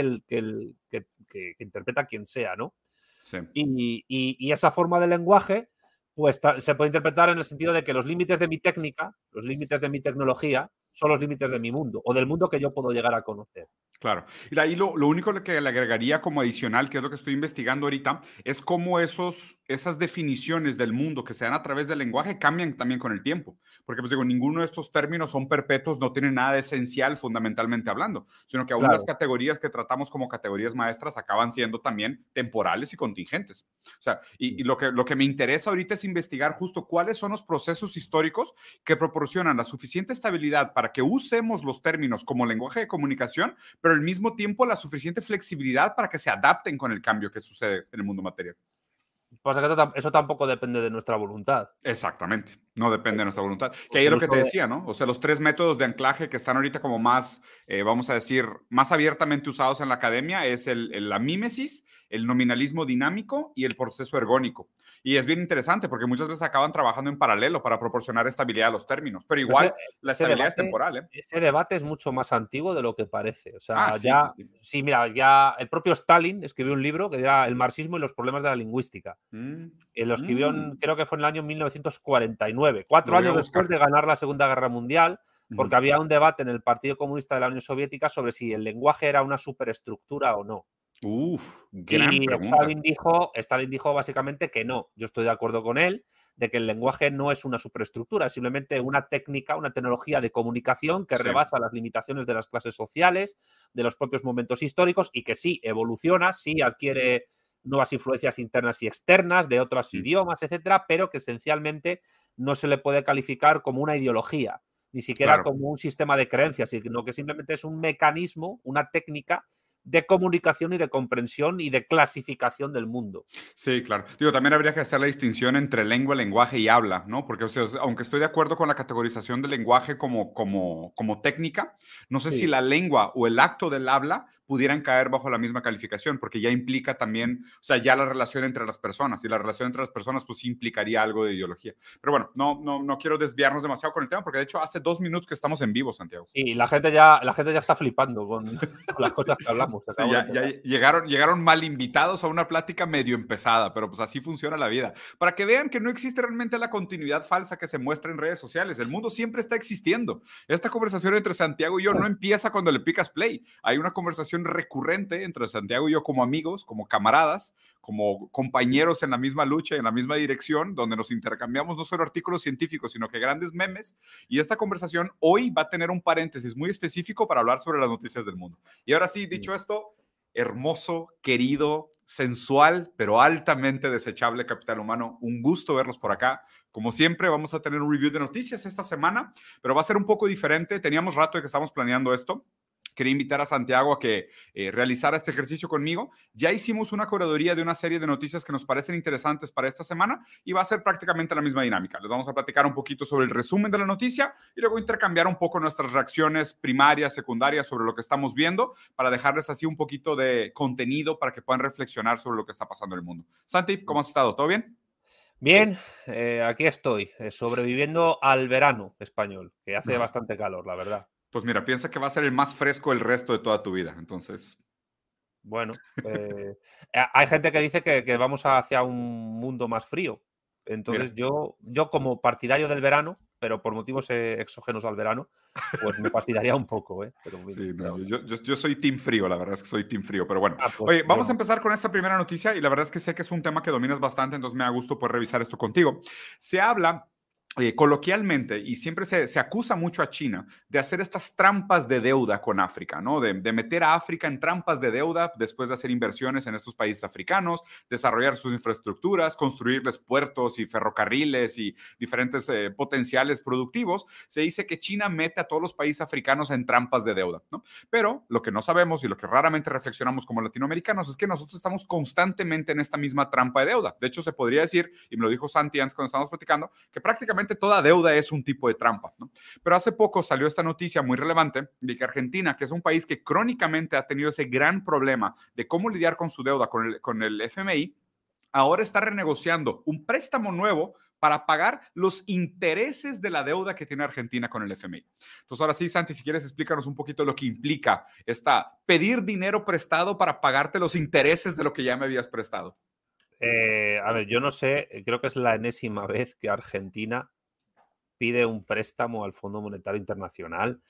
el, que, el, que, que interpreta quien sea, ¿no? Sí. Y, y, y, esa forma de lenguaje, pues se puede interpretar en el sentido de que los límites de mi técnica, los límites de mi tecnología, son los límites de mi mundo o del mundo que yo puedo llegar a conocer. Claro. Y ahí lo, lo, único que le agregaría como adicional, que es lo que estoy investigando ahorita, es cómo esos, esas definiciones del mundo que se dan a través del lenguaje cambian también con el tiempo. Porque, pues digo, ninguno de estos términos son perpetuos, no tienen nada de esencial fundamentalmente hablando, sino que aún claro. las categorías que tratamos como categorías maestras acaban siendo también temporales y contingentes. O sea, y, y lo, que, lo que me interesa ahorita es investigar justo cuáles son los procesos históricos que proporcionan la suficiente estabilidad para que usemos los términos como lenguaje de comunicación, pero al mismo tiempo la suficiente flexibilidad para que se adapten con el cambio que sucede en el mundo material. Pasa que eso tampoco depende de nuestra voluntad. Exactamente, no depende de nuestra voluntad. Que ahí es lo que te decía, ¿no? O sea, los tres métodos de anclaje que están ahorita como más, eh, vamos a decir, más abiertamente usados en la academia es el, el, la mímesis, el nominalismo dinámico y el proceso ergónico. Y es bien interesante porque muchas veces acaban trabajando en paralelo para proporcionar estabilidad a los términos, pero igual ese, la estabilidad debate, es temporal. ¿eh? Ese debate es mucho más antiguo de lo que parece. O sea, ah, sí, ya, sí, sí. sí, mira, ya el propio Stalin escribió un libro que era El marxismo y los problemas de la lingüística. Mm. Eh, lo escribió, en, creo que fue en el año 1949, cuatro años después de ganar la Segunda Guerra Mundial porque había un debate en el Partido Comunista de la Unión Soviética sobre si el lenguaje era una superestructura o no. Uf, gran y pregunta. Stalin dijo, Stalin dijo básicamente que no. Yo estoy de acuerdo con él de que el lenguaje no es una superestructura, es simplemente una técnica, una tecnología de comunicación que sí. rebasa las limitaciones de las clases sociales, de los propios momentos históricos y que sí evoluciona, sí adquiere nuevas influencias internas y externas de otros sí. idiomas, etcétera, pero que esencialmente no se le puede calificar como una ideología, ni siquiera claro. como un sistema de creencias, sino que simplemente es un mecanismo, una técnica de comunicación y de comprensión y de clasificación del mundo. Sí, claro. Digo, también habría que hacer la distinción entre lengua, lenguaje y habla, ¿no? Porque, o sea, aunque estoy de acuerdo con la categorización del lenguaje como, como, como técnica, no sé sí. si la lengua o el acto del habla pudieran caer bajo la misma calificación, porque ya implica también, o sea, ya la relación entre las personas, y la relación entre las personas, pues implicaría algo de ideología. Pero bueno, no, no, no quiero desviarnos demasiado con el tema, porque de hecho hace dos minutos que estamos en vivo, Santiago. Y la gente ya, la gente ya está flipando con, con las cosas que hablamos. Sí, ya, ya llegaron, llegaron mal invitados a una plática medio empezada, pero pues así funciona la vida. Para que vean que no existe realmente la continuidad falsa que se muestra en redes sociales. El mundo siempre está existiendo. Esta conversación entre Santiago y yo no empieza cuando le picas play. Hay una conversación recurrente entre Santiago y yo como amigos, como camaradas, como compañeros en la misma lucha, en la misma dirección, donde nos intercambiamos no solo artículos científicos, sino que grandes memes. Y esta conversación hoy va a tener un paréntesis muy específico para hablar sobre las noticias del mundo. Y ahora sí, dicho esto, hermoso, querido, sensual, pero altamente desechable capital humano, un gusto verlos por acá. Como siempre, vamos a tener un review de noticias esta semana, pero va a ser un poco diferente. Teníamos rato de que estamos planeando esto quería invitar a Santiago a que eh, realizara este ejercicio conmigo. Ya hicimos una curaduría de una serie de noticias que nos parecen interesantes para esta semana y va a ser prácticamente la misma dinámica. Les vamos a platicar un poquito sobre el resumen de la noticia y luego intercambiar un poco nuestras reacciones primarias, secundarias sobre lo que estamos viendo para dejarles así un poquito de contenido para que puedan reflexionar sobre lo que está pasando en el mundo. Santi, ¿cómo has estado? ¿Todo bien? Bien, eh, aquí estoy, eh, sobreviviendo al verano español, que hace bastante calor, la verdad. Pues mira, piensa que va a ser el más fresco el resto de toda tu vida, entonces. Bueno, eh, hay gente que dice que, que, vamos hacia un mundo más frío. Entonces yo, yo como partidario del verano, pero por motivos eh, exógenos al verano, pues me fastidiaría un poco. ¿eh? Pero, sí, no, yo, yo, yo, soy team frío, la verdad es que soy team frío, pero bueno. Ah, pues, Oye, vamos bueno. a empezar con esta primera noticia y la verdad es que sé que es un tema que dominas bastante, entonces me da gusto poder revisar esto contigo. Se habla eh, coloquialmente, y siempre se, se, acusa mucho a China de hacer estas trampas de deuda con África, ¿no? De, de, meter a África en trampas de deuda después de hacer inversiones en estos países africanos, desarrollar sus infraestructuras, construirles puertos y ferrocarriles y diferentes eh, potenciales productivos. Se dice que China mete a todos los países africanos en trampas de deuda, ¿no? Pero lo que no sabemos y lo que raramente reflexionamos como latinoamericanos es que nosotros estamos constantemente en esta misma trampa de deuda. De hecho, se podría decir, y me lo dijo Santi antes cuando estábamos platicando, que prácticamente toda deuda es un tipo de trampa. ¿no? Pero hace poco salió esta noticia muy relevante de que Argentina, que es un país que crónicamente ha tenido ese gran problema de cómo lidiar con su deuda con el, con el FMI, ahora está renegociando un préstamo nuevo para pagar los intereses de la deuda que tiene Argentina con el FMI. Entonces, ahora sí, Santi, si quieres, explícanos un poquito lo que implica esta pedir dinero prestado para pagarte los intereses de lo que ya me habías prestado. Eh, a ver, yo no sé, creo que es la enésima vez que Argentina pide un préstamo al Fondo Monetario Internacional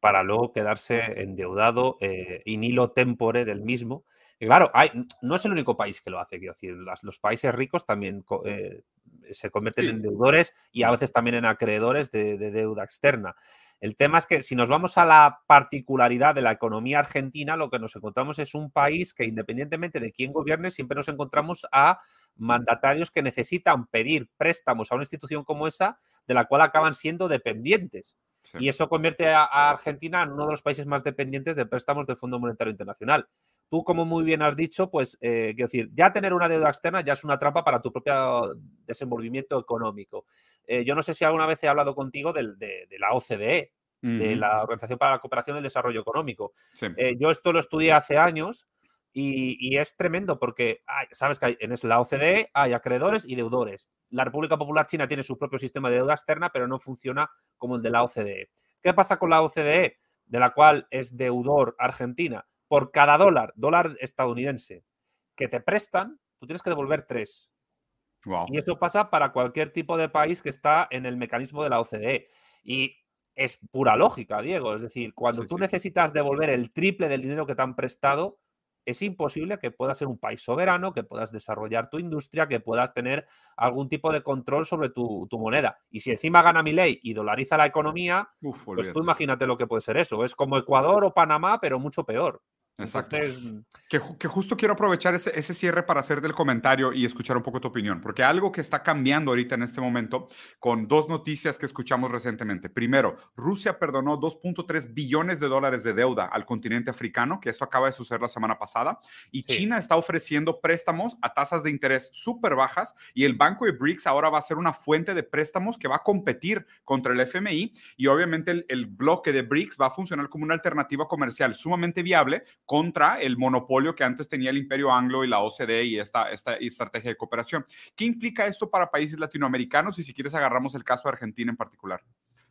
para luego quedarse endeudado eh, in hilo tempore del mismo. Y claro, hay, no es el único país que lo hace, quiero decir, los países ricos también eh, se convierten en deudores y a veces también en acreedores de, deuda externa. El tema es que si nos vamos a la particularidad de la economía argentina, lo que nos encontramos es un país que independientemente de quién gobierne, siempre nos encontramos a mandatarios que necesitan pedir préstamos a una institución como esa, de la cual acaban siendo dependientes. Y eso convierte a, Argentina en uno de los países más dependientes de préstamos del Fondo Monetario Internacional. Tú, como muy bien has dicho, pues, eh, quiero decir, ya tener una deuda externa ya es una trampa para tu propio desenvolvimiento económico. Eh, yo no sé si alguna vez he hablado contigo de, la OCDE, de la Organización para la Cooperación y el Desarrollo Económico. Eh, yo esto lo estudié hace años y, es tremendo porque, sabes que en la OCDE hay acreedores y deudores. La República Popular China tiene su propio sistema de deuda externa, pero no funciona como el de la OCDE. ¿Qué pasa con la OCDE, de la cual es deudor Argentina? Por cada dólar, dólar estadounidense, que te prestan, tú tienes que devolver tres. Y eso pasa para cualquier tipo de país que está en el mecanismo de la OCDE. Y es pura lógica, Diego. Es decir, cuando tú necesitas devolver el triple del dinero que te han prestado, es imposible que puedas ser un país soberano, que puedas desarrollar tu industria, que puedas tener algún tipo de control sobre tu, moneda. Y si encima gana mi ley y dolariza la economía, pues tú imagínate lo que puede ser eso. Es como Ecuador o Panamá, pero mucho peor. Exacto. que, justo quiero aprovechar ese, ese, cierre para hacer del comentario y escuchar un poco tu opinión, porque algo que está cambiando ahorita en este momento con dos noticias que escuchamos recientemente. Primero, Rusia perdonó 2.3 billones de dólares de deuda al continente africano, que esto acaba de suceder la semana pasada, y China está ofreciendo préstamos a tasas de interés súper bajas y el banco de BRICS ahora va a ser una fuente de préstamos que va a competir contra el FMI y obviamente el, el bloque de BRICS va a funcionar como una alternativa comercial sumamente viable contra el monopolio que antes tenía el imperio anglo y la OCDE y esta, esta estrategia de cooperación. ¿Qué implica esto para países latinoamericanos? Y si quieres agarramos el caso de Argentina en particular.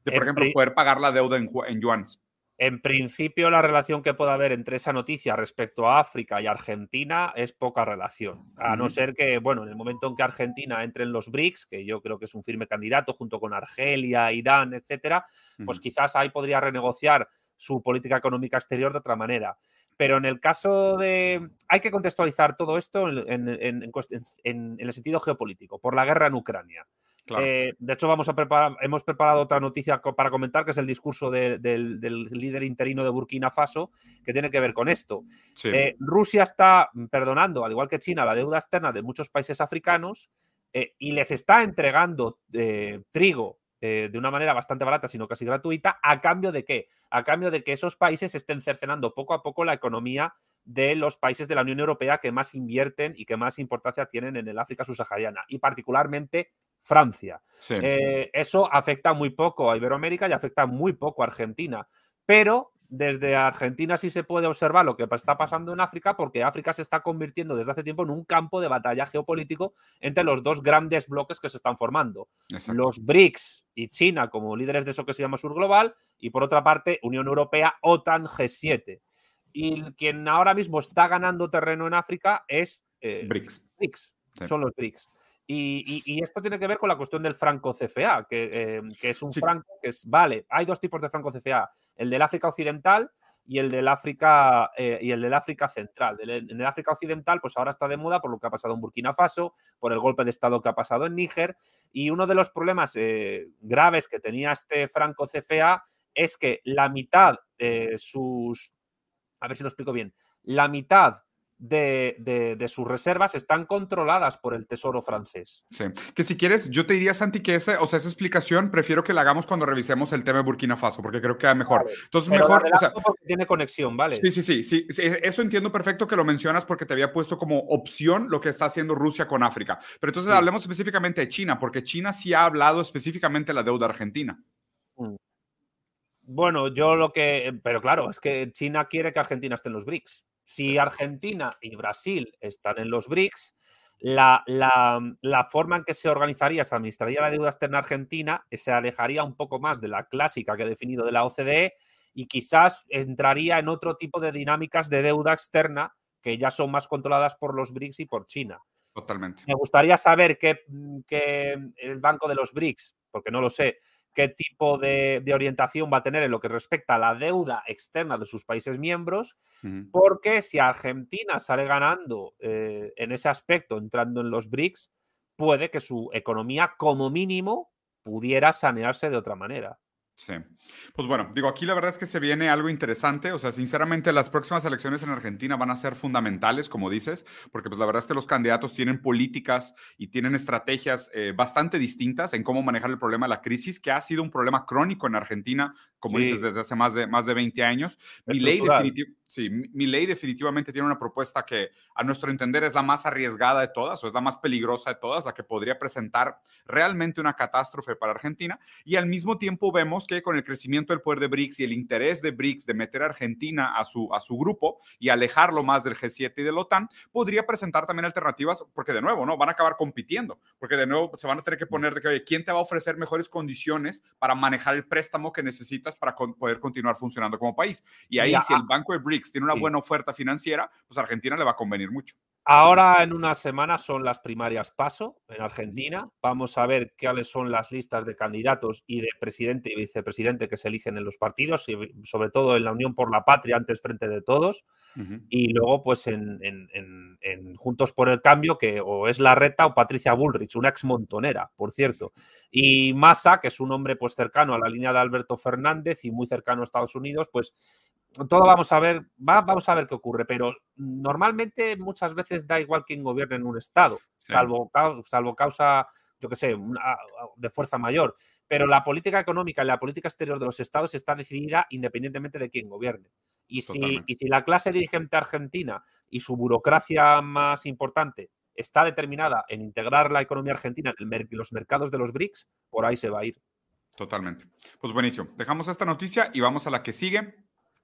De, por ejemplo, poder pagar la deuda en, en yuanes. En principio, la relación que pueda haber entre esa noticia respecto a África y Argentina es poca relación. A no ser que, bueno, en el momento en que Argentina entre en los BRICS, que yo creo que es un firme candidato junto con Argelia, Irán, etcétera, pues quizás ahí podría renegociar su política económica exterior de otra manera. Pero en el caso de... Hay que contextualizar todo esto en, el sentido geopolítico, por la guerra en Ucrania. Eh, de hecho, vamos a preparar, hemos preparado otra noticia para comentar, que es el discurso del, líder interino de Burkina Faso, que tiene que ver con esto. Eh, Rusia está perdonando, al igual que China, la deuda externa de muchos países africanos eh, y les está entregando trigo eh, de una manera bastante barata, sino casi gratuita, ¿a cambio de qué? A cambio de que esos países estén cercenando poco a poco la economía de los países de la Unión Europea que más invierten y que más importancia tienen en el África subsahariana, y particularmente Francia. Eh, eso afecta muy poco a Iberoamérica y afecta muy poco a Argentina, pero desde Argentina sí se puede observar lo que está pasando en África, porque África se está convirtiendo desde hace tiempo en un campo de batalla geopolítico entre los dos grandes bloques que se están formando. Los BRICS y China como líderes de eso que se llama Sur Global, y por otra parte Unión Europea, OTAN, G7. Y quien ahora mismo está ganando terreno en África es eh, BRICS. BRICS. Son los BRICS. Y, esto tiene que ver con la cuestión del franco CFA, que, eh, es un franco que es, vale, hay dos tipos de franco CFA, el del África Occidental y el del África eh, y el del África Central. En el África Occidental, pues ahora está de moda por lo que ha pasado en Burkina Faso, por el golpe de Estado que ha pasado en Níger, y uno de los problemas eh, graves que tenía este franco CFA es que la mitad de sus, a ver si lo explico bien, la mitad de, sus reservas están controladas por el Tesoro francés. Sí, que si quieres, yo te diría, Santi, que esa, o sea, esa explicación prefiero que la hagamos cuando revisemos el tema de Burkina Faso, porque creo que queda mejor. Entonces, mejor... O sea, tiene conexión, ¿vale? Sí, sí, sí, sí, Eso entiendo perfecto que lo mencionas porque te había puesto como opción lo que está haciendo Rusia con África. Pero entonces hablemos específicamente de China, porque China sí ha hablado específicamente de la deuda argentina. Mm. Bueno, yo lo que... Pero claro, es que China quiere que Argentina esté en los BRICS. Si Argentina y Brasil están en los BRICS, la, la, forma en que se organizaría, se administraría la deuda externa argentina, se alejaría un poco más de la clásica que he definido de la OCDE y quizás entraría en otro tipo de dinámicas de deuda externa que ya son más controladas por los BRICS y por China. Totalmente. Me gustaría saber qué, el Banco de los BRICS, porque no lo sé, qué tipo de, orientación va a tener en lo que respecta a la deuda externa de sus países miembros, porque si Argentina sale ganando eh, en ese aspecto, entrando en los BRICS, puede que su economía como mínimo pudiera sanearse de otra manera. Sí. Pues bueno, digo, aquí la verdad es que se viene algo interesante. O sea, sinceramente, las próximas elecciones en Argentina van a ser fundamentales, como dices, porque pues la verdad es que los candidatos tienen políticas y tienen estrategias eh, bastante distintas en cómo manejar el problema de la crisis, que ha sido un problema crónico en Argentina, como dices, desde hace más de, más de 20 años. Mi ley, sí, mi ley definitivamente tiene una propuesta que, a nuestro entender, es la más arriesgada de todas, o es la más peligrosa de todas, la que podría presentar realmente una catástrofe para Argentina. Y al mismo tiempo vemos que con el crecimiento del poder de BRICS y el interés de BRICS de meter a Argentina a su, a su grupo y alejarlo más del G7 y de la OTAN, podría presentar también alternativas, porque de nuevo, ¿no? Van a acabar compitiendo, porque de nuevo se van a tener que poner de que, oye, ¿quién te va a ofrecer mejores condiciones para manejar el préstamo que necesitas para poder continuar funcionando como país? Y ahí, si el Banco de BRICS tiene una buena oferta financiera, pues a Argentina le va a convenir mucho. Ahora en unas semanas son las primarias paso en Argentina. Vamos a ver cuáles son las listas de candidatos y de presidente y vicepresidente que se eligen en los partidos, y sobre todo en la Unión por la Patria, antes frente de todos. Y luego, pues en, Juntos por el Cambio, que o es la reta o Patricia Bullrich, una ex montonera, por cierto. Y Massa, que es un hombre pues cercano a la línea de Alberto Fernández y muy cercano a Estados Unidos, pues todo vamos a ver, vamos a ver qué ocurre, pero normalmente muchas veces da igual quién gobierne en un estado, salvo, salvo causa, yo qué sé, de fuerza mayor. Pero la política económica y la política exterior de los estados está decidida independientemente de quién gobierne. Y si, y si la clase dirigente argentina y su burocracia más importante está determinada en integrar la economía argentina en los mercados de los BRICS, por ahí se va a ir. Totalmente. Pues buenísimo. Dejamos esta noticia y vamos a la que sigue.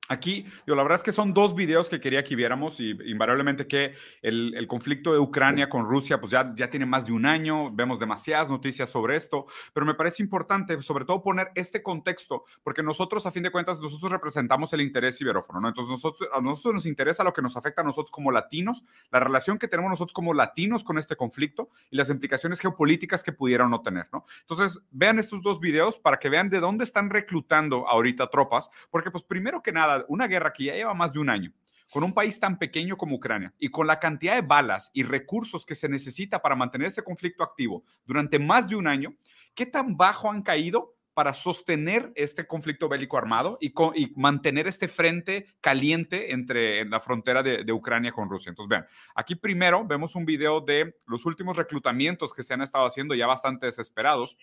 Aquí, yo, la verdad es que son dos videos que quería que viéramos y invariablemente que el, conflicto de Ucrania con Rusia pues ya, ya tiene más de un año, vemos demasiadas noticias sobre esto, pero me parece importante sobre todo poner este contexto porque nosotros a fin de cuentas nosotros representamos el interés iberófono, ¿no? Entonces nosotros, a nosotros nos interesa lo que nos afecta a nosotros como latinos, la relación que tenemos nosotros como latinos con este conflicto y las implicaciones geopolíticas que pudieran no tener, ¿no? Entonces vean estos dos videos para que vean de dónde están reclutando ahorita tropas, porque pues primero que nada, una guerra que ya lleva más de un año, con un país tan pequeño como Ucrania y con la cantidad de balas y recursos que se necesita para mantener este conflicto activo durante más de un año, ¿qué tan bajo han caído para sostener este conflicto bélico armado y, mantener este frente caliente entre la frontera de, de, Ucrania con Rusia. Entonces, vean, aquí primero vemos un video de los últimos reclutamientos que se han estado haciendo ya bastante desesperados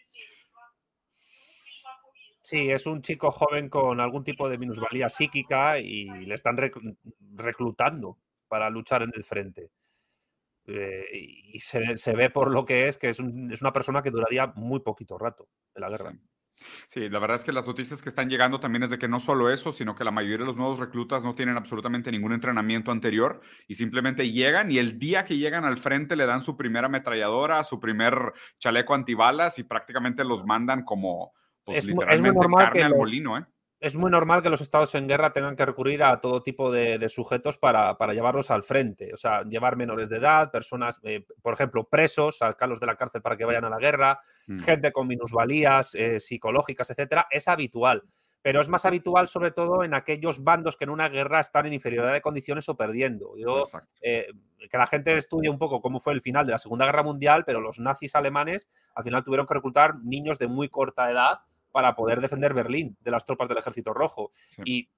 Sí, es un chico joven con algún tipo de minusvalía psíquica y le están reclutando para luchar en el frente. Eh, y se, ve por lo que es que es, una persona que duraría muy poquito rato en la guerra. Sí. la verdad es que las noticias que están llegando también es de que no solo eso, sino que la mayoría de los nuevos reclutas no tienen absolutamente ningún entrenamiento anterior y simplemente llegan y el día que llegan al frente le dan su primera ametralladora, su primer chaleco antibalas y prácticamente los mandan como, pues es, literalmente muy normal carne al molino, ¿eh? Es muy normal que los estados en guerra tengan que recurrir a todo tipo de, sujetos para, llevarlos al frente. O sea, llevar menores de edad, personas, eh, por ejemplo, presos, sacarlos de la cárcel para que vayan a la guerra, mm. gente con minusvalías eh, psicológicas, etcétera. Es habitual pero es más habitual sobre todo en aquellos bandos que en una guerra están en inferioridad de condiciones o perdiendo. Yo, eh, que la gente estudie un poco cómo fue el final de la Segunda Guerra Mundial, pero los nazis alemanes al final tuvieron que reclutar niños de muy corta edad para poder defender Berlín de las tropas del Ejército Rojo. Y,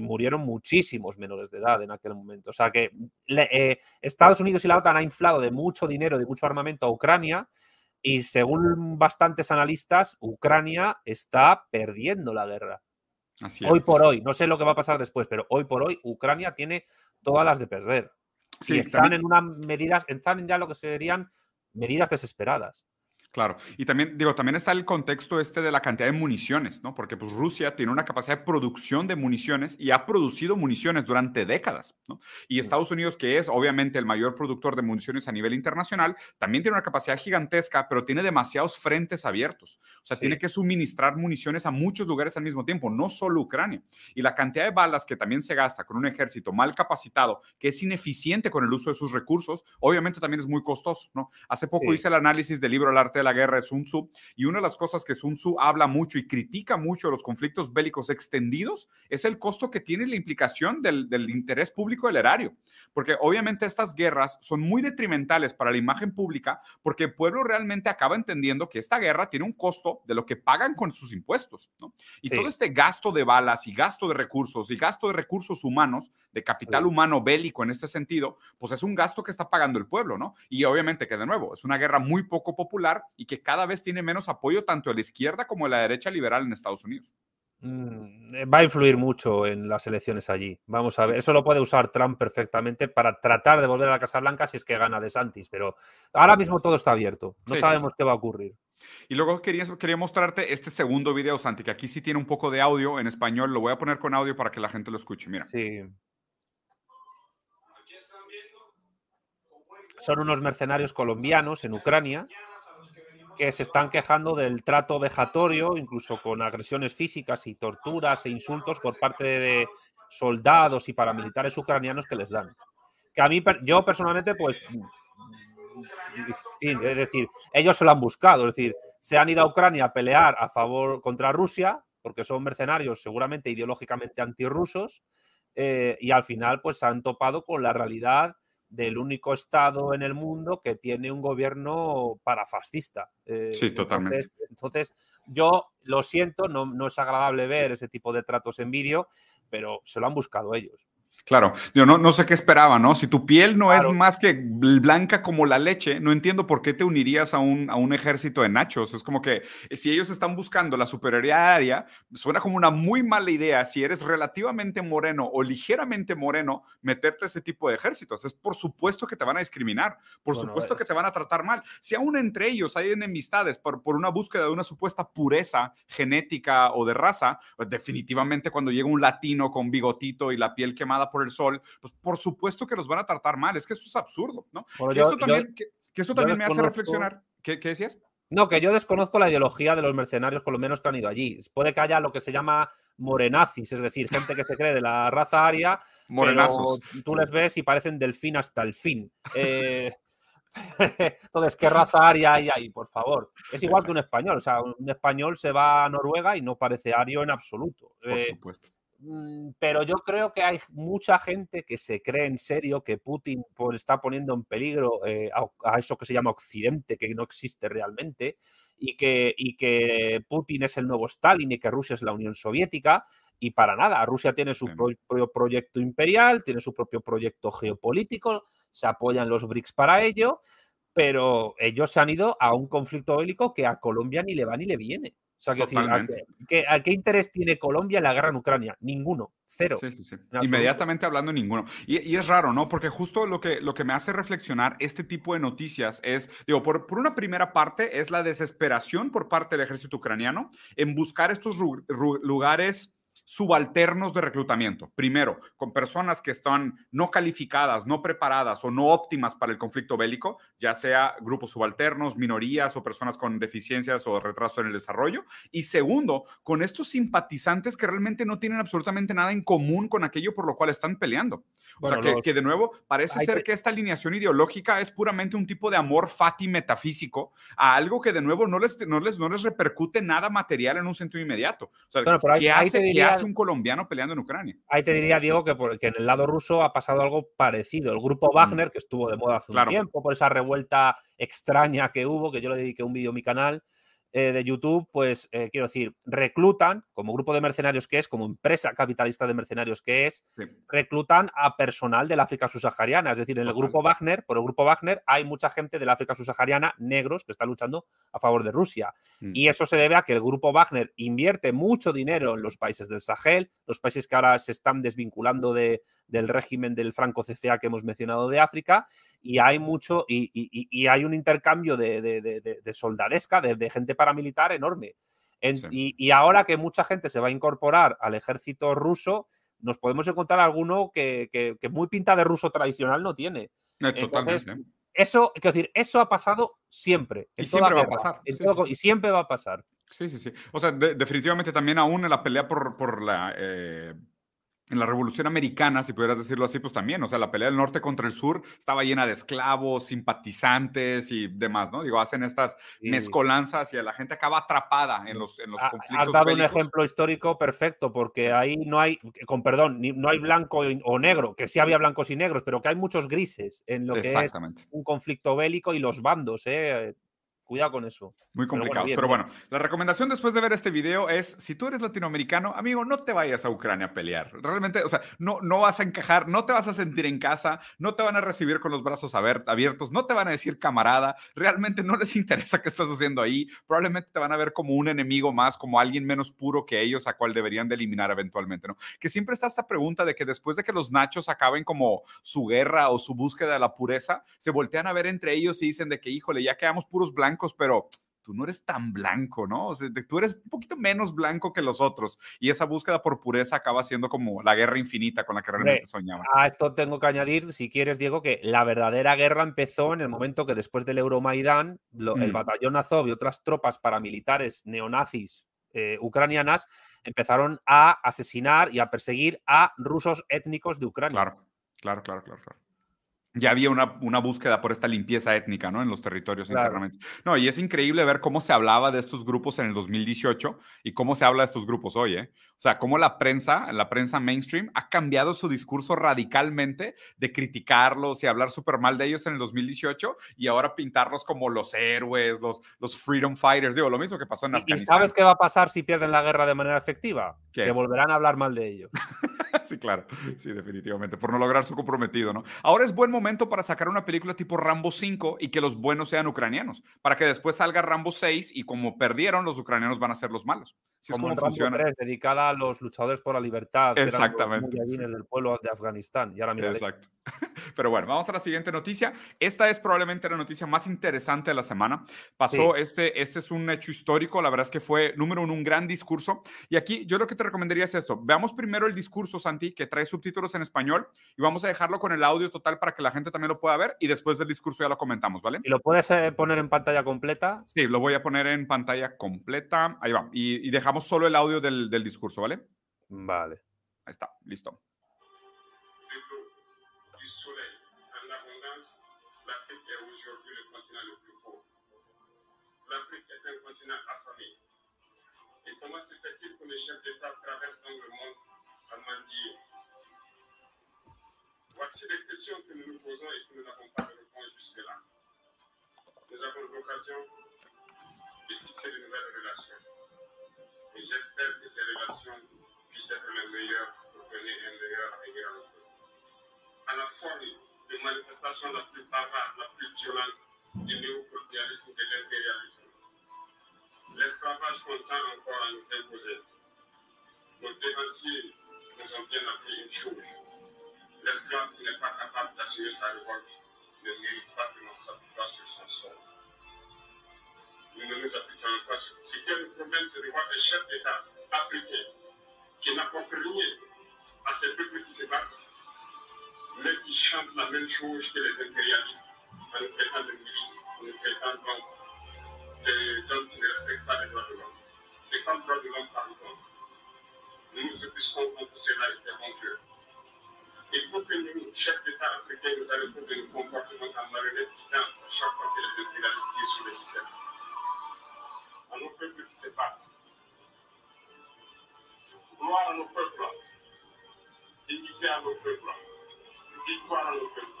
murieron muchísimos menores de edad en aquel momento. O sea que eh, Estados Unidos y la OTAN han inflado de mucho dinero, de mucho armamento a Ucrania y según bastantes analistas, Ucrania está perdiendo la guerra hoy por hoy, no sé lo que va a pasar después, pero hoy por hoy Ucrania tiene todas las de perder. Sí, están en unas medidas, están en ya lo que serían medidas desesperadas. Claro, y también, digo, también está el contexto este de la cantidad de municiones, ¿no? Porque pues Rusia tiene una capacidad de producción de municiones y ha producido municiones durante décadas, ¿no? Y Estados Unidos, que es obviamente el mayor productor de municiones a nivel internacional, también tiene una capacidad gigantesca, pero tiene demasiados frentes abiertos. O sea, tiene que suministrar municiones a muchos lugares al mismo tiempo, no solo Ucrania. Y la cantidad de balas que también se gasta con un ejército mal capacitado, que es ineficiente con el uso de sus recursos, obviamente también es muy costoso, ¿no? Hace poco hice el análisis del libro El arte la guerra de Sun Tzu. Y una de las cosas que Sun Tzu habla mucho y critica mucho de los conflictos bélicos extendidos es el costo que tiene la implicación del, del interés público del erario. Porque obviamente estas guerras son muy detrimentales para la imagen pública porque el pueblo realmente acaba entendiendo que esta guerra tiene un costo de lo que pagan con sus impuestos. ¿no? Y todo este gasto de balas y gasto de recursos y gasto de recursos humanos, de capital humano bélico en este sentido, pues es un gasto que está pagando el pueblo, ¿no? Y obviamente que de nuevo es una guerra muy poco popular y que cada vez tiene menos apoyo tanto de la izquierda como de la derecha liberal en Estados Unidos. Mm, eh, va a influir mucho en las elecciones allí. Vamos a ver, eso lo puede usar Trump perfectamente para tratar de volver a la Casa Blanca si es que gana de Santis, pero ahora mismo todo está abierto. No sabemos qué va a ocurrir. Y luego quería, quería mostrarte este segundo video, Santi, que aquí sí tiene un poco de audio en español. Lo voy a poner con audio para que la gente lo escuche. Mira. Sí. Son unos mercenarios colombianos en Ucrania que se están quejando del trato vejatorio, incluso con agresiones físicas y torturas e insultos por parte de soldados y paramilitares ucranianos que les dan. Que a mí, yo personalmente, pues, es decir, ellos se lo han buscado, es decir, se han ido a Ucrania a pelear a favor contra Rusia, porque son mercenarios seguramente ideológicamente antirrusos, eh, y al final, pues, se han topado con la realidad del único Estado en el mundo que tiene un gobierno parafascista. Eh, sí, totalmente. Entonces, yo lo siento, no, no es agradable ver ese tipo de tratos en vídeo, pero se lo han buscado ellos. Claro, yo no, no sé qué esperaba, ¿no? Si tu piel no es más que blanca como la leche, no entiendo por qué te unirías a un, a un ejército de nachos. Es como que eh, si ellos están buscando la superioridad aérea, suena como una muy mala idea si eres relativamente moreno o ligeramente moreno, meterte a ese tipo de ejércitos. Es por supuesto que te van a discriminar, por supuesto que te van a tratar mal. Si aún entre ellos hay enemistades por, por una búsqueda de una supuesta pureza genética o de raza, pues definitivamente cuando llega un latino con bigotito y la piel quemada por el sol, pues por supuesto que los van a tratar mal. Es que eso es absurdo, ¿no? que, esto también, que, esto también me hace reflexionar. ¿Qué, ¿Qué, decías? No, que yo desconozco la ideología de los mercenarios colombianos que han ido allí. Puede que haya lo que se llama morenazis, es decir, gente que se cree de la raza aria, Morenazos. tú les ves y parecen del fin hasta el fin. Eh, entonces, ¿qué raza aria hay ahí, por favor? Es igual que un español, o sea, un español se va a Noruega y no parece ario en absoluto. Por eh, supuesto. Mm, pero yo creo que hay mucha gente que se cree en serio que Putin pues, está poniendo en peligro eh, a, eso que se llama Occidente, que no existe realmente, y que, y que Putin es el nuevo Stalin y que Rusia es la Unión Soviética. Y para nada, Rusia tiene su propio proyecto imperial, tiene su propio proyecto geopolítico, se apoyan los BRICS para ello, pero ellos se han ido a un conflicto bélico que a Colombia ni le va ni le viene. O sea, decir, ¿a qué, interés tiene Colombia en la guerra en Ucrania? Ninguno, cero. Sí, sí, sí. Inmediatamente hablando, ninguno. Y, es raro, ¿no? Porque justo lo que, lo que me hace reflexionar este tipo de noticias es, digo, por, por una primera parte, es la desesperación por parte del ejército ucraniano en buscar estos lugares subalternos de reclutamiento. Primero, con personas que están no calificadas, no preparadas o no óptimas para el conflicto bélico, ya sea grupos subalternos, minorías o personas con deficiencias o retraso en el desarrollo. Y segundo, con estos simpatizantes que realmente no tienen absolutamente nada en común con aquello por lo cual están peleando. O sea, que, de nuevo, parece ser que esta alineación ideológica es puramente un tipo de amor fati metafísico a algo que de nuevo no les, no les, no les repercute nada material en un sentido inmediato. O sea, ¿qué hace, hace un colombiano peleando en Ucrania? Ahí te diría, Diego, que, que en el lado ruso ha pasado algo parecido. El grupo mm. Wagner, que estuvo de moda hace un tiempo por esa revuelta extraña que hubo, que yo le dediqué un vídeo a mi canal, eh, de YouTube, pues eh, quiero decir, reclutan, como grupo de mercenarios que es, como empresa capitalista de mercenarios que es, reclutan a personal del África subsahariana. Es decir, en el grupo Wagner, por el grupo Wagner, hay mucha gente del África subsahariana, negros, que está luchando a favor de Rusia. Mm. Y eso se debe a que el grupo Wagner invierte mucho dinero en los países del Sahel, los países que ahora se están desvinculando de, del régimen del Franco CCA que hemos mencionado de África, y hay mucho, y, hay un intercambio de, de soldadesca, de, gente paramilitar enorme. y, ahora que mucha gente se va a incorporar al ejército ruso, nos podemos encontrar alguno que, muy pinta de ruso tradicional no tiene. Eh, totalmente. eso, quiero decir, eso ha pasado siempre. Y siempre va a pasar. Y siempre va a pasar. Sí, sí, sí. O sea, definitivamente también aún en la pelea por, por la eh, en la Revolución Americana, si pudieras decirlo así, pues también, o sea, la pelea del norte contra el sur estaba llena de esclavos, simpatizantes y demás, ¿no? Digo, hacen estas mezcolanzas y la gente acaba atrapada en los, en los conflictos. Has dado un ejemplo histórico perfecto, porque ahí no hay, con perdón, no hay blanco o negro, que sí había blancos y negros, pero que hay muchos grises en lo que es un conflicto bélico y los bandos, ¿eh? Cuidado con eso. Muy complicado. Pero bueno, la recomendación después de ver este video es, si tú eres latinoamericano, amigo, no te vayas a Ucrania a pelear. Realmente, o sea, no, no vas a encajar, no te vas a sentir en casa, no te van a recibir con los brazos abiertos, no te van a decir camarada, realmente no les interesa qué estás haciendo ahí. Probablemente te van a ver como un enemigo más, como alguien menos puro que ellos, a cual deberían de eliminar eventualmente, ¿no? Que siempre está esta pregunta de que después de que los nachos acaben como su guerra o su búsqueda de la pureza, se voltean a ver entre ellos y dicen de que, híjole, ya quedamos puros blancos pero tú no eres tan blanco, ¿no? O sea, tú eres un poquito menos blanco que los otros. Y esa búsqueda por pureza acaba siendo como la guerra infinita con la que realmente soñaban. A esto tengo que añadir, si quieres, Diego, que la verdadera guerra empezó en el momento que después del Euromaidán, el mm. batallón Azov y otras tropas paramilitares neonazis eh, ucranianas empezaron a asesinar y a perseguir a rusos étnicos de Ucrania. Claro, claro, claro, claro. claro ya había una, una, búsqueda por esta limpieza étnica, ¿no? En los territorios internamente. No, y es increíble ver cómo se hablaba de estos grupos en el 2018 y cómo se habla de estos grupos hoy, ¿eh? O sea, cómo la prensa, la prensa mainstream, ha cambiado su discurso radicalmente de criticarlos y hablar súper mal de ellos en el 2018 y ahora pintarlos como los héroes, los, los freedom fighters. Digo, lo mismo que pasó en Afganistán. ¿Y sabes qué va a pasar si pierden la guerra de manera efectiva? Que volverán a hablar mal de ellos. sí, claro. Sí, definitivamente. Por no lograr su comprometido, ¿no? Ahora es buen momento para sacar una película tipo Rambo 5 y que los buenos sean ucranianos. Para que después salga Rambo 6 y como perdieron, los ucranianos van a ser los malos. como, es funciona. 3, dedicada a los luchadores por la libertad. Exactamente. del pueblo de Afganistán. Y ahora mira. Exacto. Pero bueno, vamos a la siguiente noticia. Esta es probablemente la noticia más interesante de la semana. Pasó este, este es un hecho histórico. La verdad es que fue, número uno, un gran discurso. Y aquí yo lo que te recomendaría es esto. Veamos primero el discurso, Santi, que trae subtítulos en español y vamos a dejarlo con el audio total para que la gente también lo pueda ver y después del discurso ya lo comentamos, ¿vale? ¿Y lo puedes eh, poner en pantalla completa? Sí, lo voy a poner en pantalla completa. Ahí va. Y, dejamos solo el audio del, del discurso, ¿vale? Vale. Ahí está, listo. Un continent affamé. Et comment se fait-il que les chefs d'État traversent dans le monde à mendier Voici les questions que nous nous posons et que nous n'avons pas de réponse jusque-là. Nous avons l'occasion de tisser de nouvelles relations. Et j'espère que ces relations puissent être les meilleures pour donner un meilleur avenir à la fois de manifestation la plus bavarde, la plus violente du néocolonialisme et de l'impérialisme. L'esclavage continue encore à nous imposer. Nos dévanciers nous ont bien appris une chose. L'esclave qui n'est pas capable d'assurer sa révolte ne mérite pas que l'on s'appuie sur son sort. Nous ne nous appliquons pas sur ce quel problème se revoit un chef d'État africain qui n'apporte rien à ces peuples qui se battent, mais qui chantent la même chose que les impérialistes en nous de milices, en nous traitant d'hommes qui ne respectent pas les droits de l'homme. Et comme droits de l'homme par contre, nous nous occupons contre cela et c'est honteux. Il faut que nous, chefs d'État africains, nous arrêtions de nous comporter en marionnette qui danse à chaque fois que les impérialistes tirent sur les ficelles. À nos peuples qui se battent. Gloire à nos peuples. Dignité à nos peuples. Victoire à nos peuples.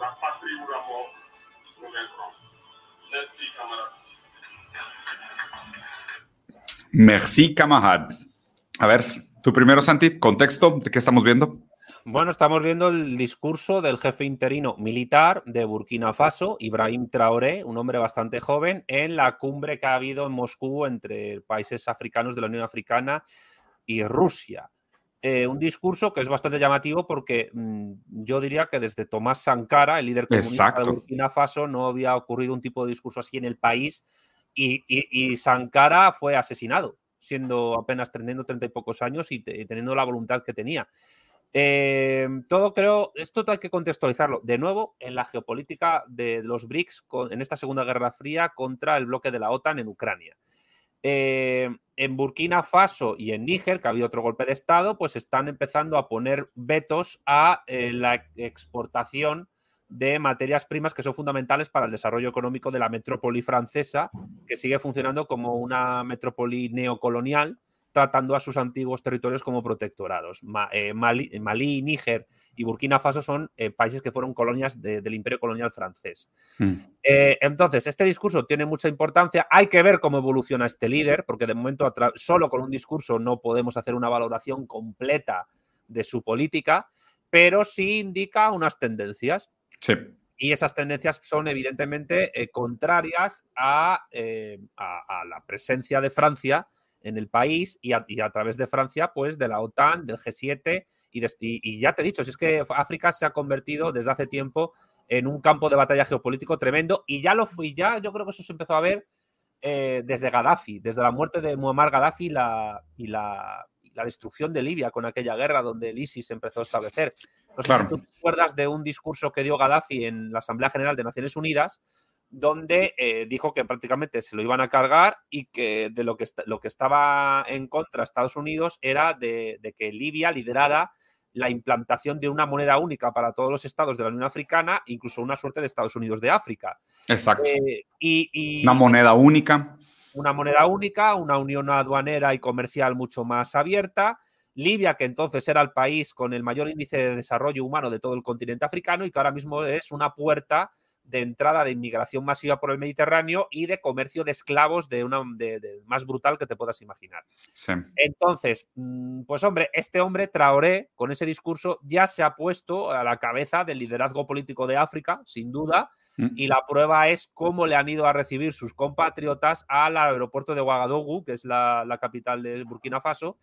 La patrie ou la mort, nous vaincrons. Merci, camarades. Merci, Kamahad. A ver, tu primero, Santi, contexto de qué estamos viendo. Bueno, estamos viendo el discurso del jefe interino militar de Burkina Faso, Ibrahim Traoré, un hombre bastante joven, en la cumbre que ha habido en Moscú entre países africanos de la Unión Africana y Rusia. Eh, un discurso que es bastante llamativo porque mm, yo diría que desde Tomás Sankara, el líder comunista de Burkina Faso, no había ocurrido un tipo de discurso así en el país y, Sankara fue asesinado, siendo apenas teniendo treinta y pocos años y, teniendo la voluntad que tenía. Eh, todo creo, esto hay que contextualizarlo. De nuevo, en la geopolítica de los BRICS en esta Segunda Guerra Fría contra el bloque de la OTAN en Ucrania. Eh, en Burkina Faso y en Níger, que ha habido otro golpe de Estado, pues están empezando a poner vetos a eh, la exportación de materias primas que son fundamentales para el desarrollo económico de la metrópoli francesa, que sigue funcionando como una metrópoli neocolonial, tratando a sus antiguos territorios como protectorados. Eh, Malí, Níger y Burkina Faso son eh, países que fueron colonias del imperio colonial francés. Mm. Eh, entonces, este discurso tiene mucha importancia. Hay que ver cómo evoluciona este líder, porque de momento solo con un discurso no podemos hacer una valoración completa de su política, pero sí indica unas tendencias. Y esas tendencias son evidentemente eh, contrarias eh, a, la presencia de Francia en el país y a, través de Francia, pues de la OTAN, del G7 y, ya te he dicho, si es que África se ha convertido desde hace tiempo en un campo de batalla geopolítico tremendo y ya lo fui, ya yo creo que eso se empezó a ver eh, desde Gaddafi, desde la muerte de Muammar Gaddafi y la la destrucción de Libia con aquella guerra donde el ISIS empezó a establecer. No sé si tú te acuerdas de un discurso que dio Gaddafi en la Asamblea General de Naciones Unidas, donde eh, dijo que prácticamente se lo iban a cargar y que de lo que, lo que estaba en contra Estados Unidos era de, que Libia liderara la implantación de una moneda única para todos los estados de la Unión Africana, incluso una suerte de Estados Unidos de África. Exacto. Eh, y, una moneda única una moneda única, una unión aduanera y comercial mucho más abierta. Libia, que entonces era el país con el mayor índice de desarrollo humano de todo el continente africano y que ahora mismo es una puerta de entrada de inmigración masiva por el Mediterráneo y de comercio de esclavos de una de, más brutal que te puedas imaginar. Entonces, mm, pues hombre, este hombre Traoré con ese discurso ya se ha puesto a la cabeza del liderazgo político de África, sin duda, mm. y la prueba es cómo le han ido a recibir sus compatriotas al aeropuerto de Ouagadougou, que es la capital de Burkina Faso,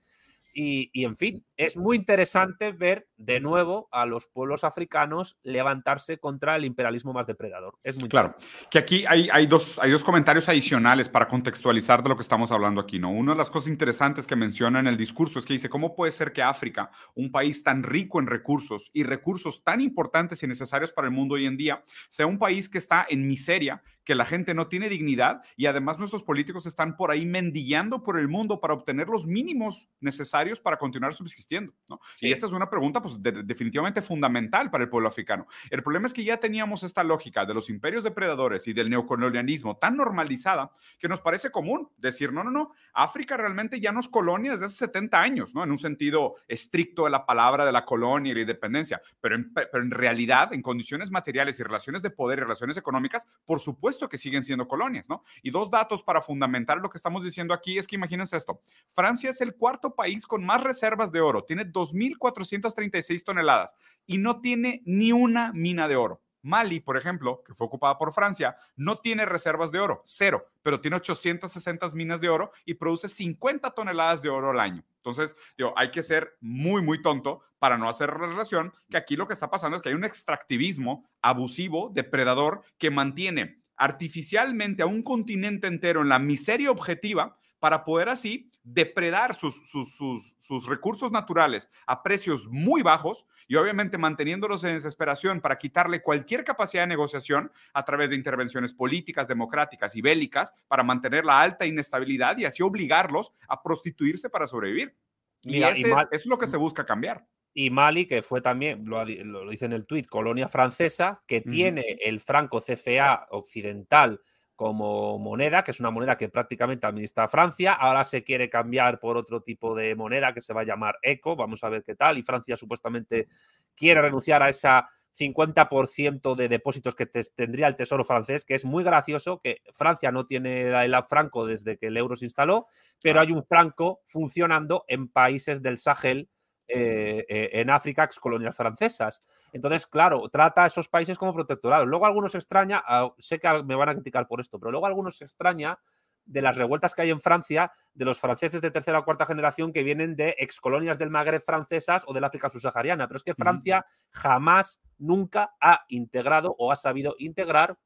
y, en fin, es muy interesante ver de nuevo a los pueblos africanos levantarse contra el imperialismo más depredador. Es muy claro. Que aquí hay, hay, dos, hay dos comentarios adicionales para contextualizar de lo que estamos hablando aquí. ¿no? Una de las cosas interesantes que menciona en el discurso es que dice, ¿cómo puede ser que África, un país tan rico en recursos y recursos tan importantes y necesarios para el mundo hoy en día, sea un país que está en miseria, que la gente no tiene dignidad y además nuestros políticos están por ahí mendigando por el mundo para obtener los mínimos necesarios para continuar subsistiendo. ¿no? Y esta es una pregunta pues, definitivamente fundamental para el pueblo africano. El problema es que ya teníamos esta lógica de los imperios depredadores y del neocolonialismo tan normalizada que nos parece común decir, no, no, no, África realmente ya no es colonia desde hace 70 años, ¿no? en un sentido estricto de la palabra de la colonia y la independencia, pero en, pero en realidad, en condiciones materiales y relaciones de poder y relaciones económicas, por supuesto, que siguen siendo colonias, ¿no? Y dos datos para fundamentar lo que estamos diciendo aquí es que imagínense esto. Francia es el cuarto país con más reservas de oro, tiene 2.436 toneladas y no tiene ni una mina de oro. Mali, por ejemplo, que fue ocupada por Francia, no tiene reservas de oro, cero, pero tiene 860 minas de oro y produce 50 toneladas de oro al año. Entonces, digo, hay que ser muy, muy tonto para no hacer relación que aquí lo que está pasando es que hay un extractivismo abusivo, depredador, que mantiene artificialmente a un continente entero en la miseria objetiva para poder así depredar sus, sus, recursos naturales a precios muy bajos y obviamente manteniéndolos en desesperación para quitarle cualquier capacidad de negociación a través de intervenciones políticas, democráticas y bélicas para mantener la alta inestabilidad y así obligarlos a prostituirse para sobrevivir. Y, eso es lo que se busca cambiar y Mali, que fue también, lo, dice en el tuit, colonia francesa, que tiene el franco CFA occidental como moneda, que es una moneda que prácticamente administra Francia. Ahora se quiere cambiar por otro tipo de moneda que se va a llamar ECO. Vamos a ver qué tal. Y Francia supuestamente quiere renunciar a esa 50% de depósitos que tendría el Tesoro francés, que es muy gracioso que Francia no tiene el franco desde que el euro se instaló, pero hay un franco funcionando en países del Sahel. Eh, eh, en África, ex colonias francesas. Entonces, claro, trata a esos países como protectorados. Luego algunos extraña, ah, sé que me van a criticar por esto, pero luego algunos se extraña de las revueltas que hay en Francia, de los franceses de tercera o cuarta generación que vienen de excolonias del Magreb francesas o del África subsahariana. Pero es que Francia jamás, nunca ha integrado o ha sabido integrar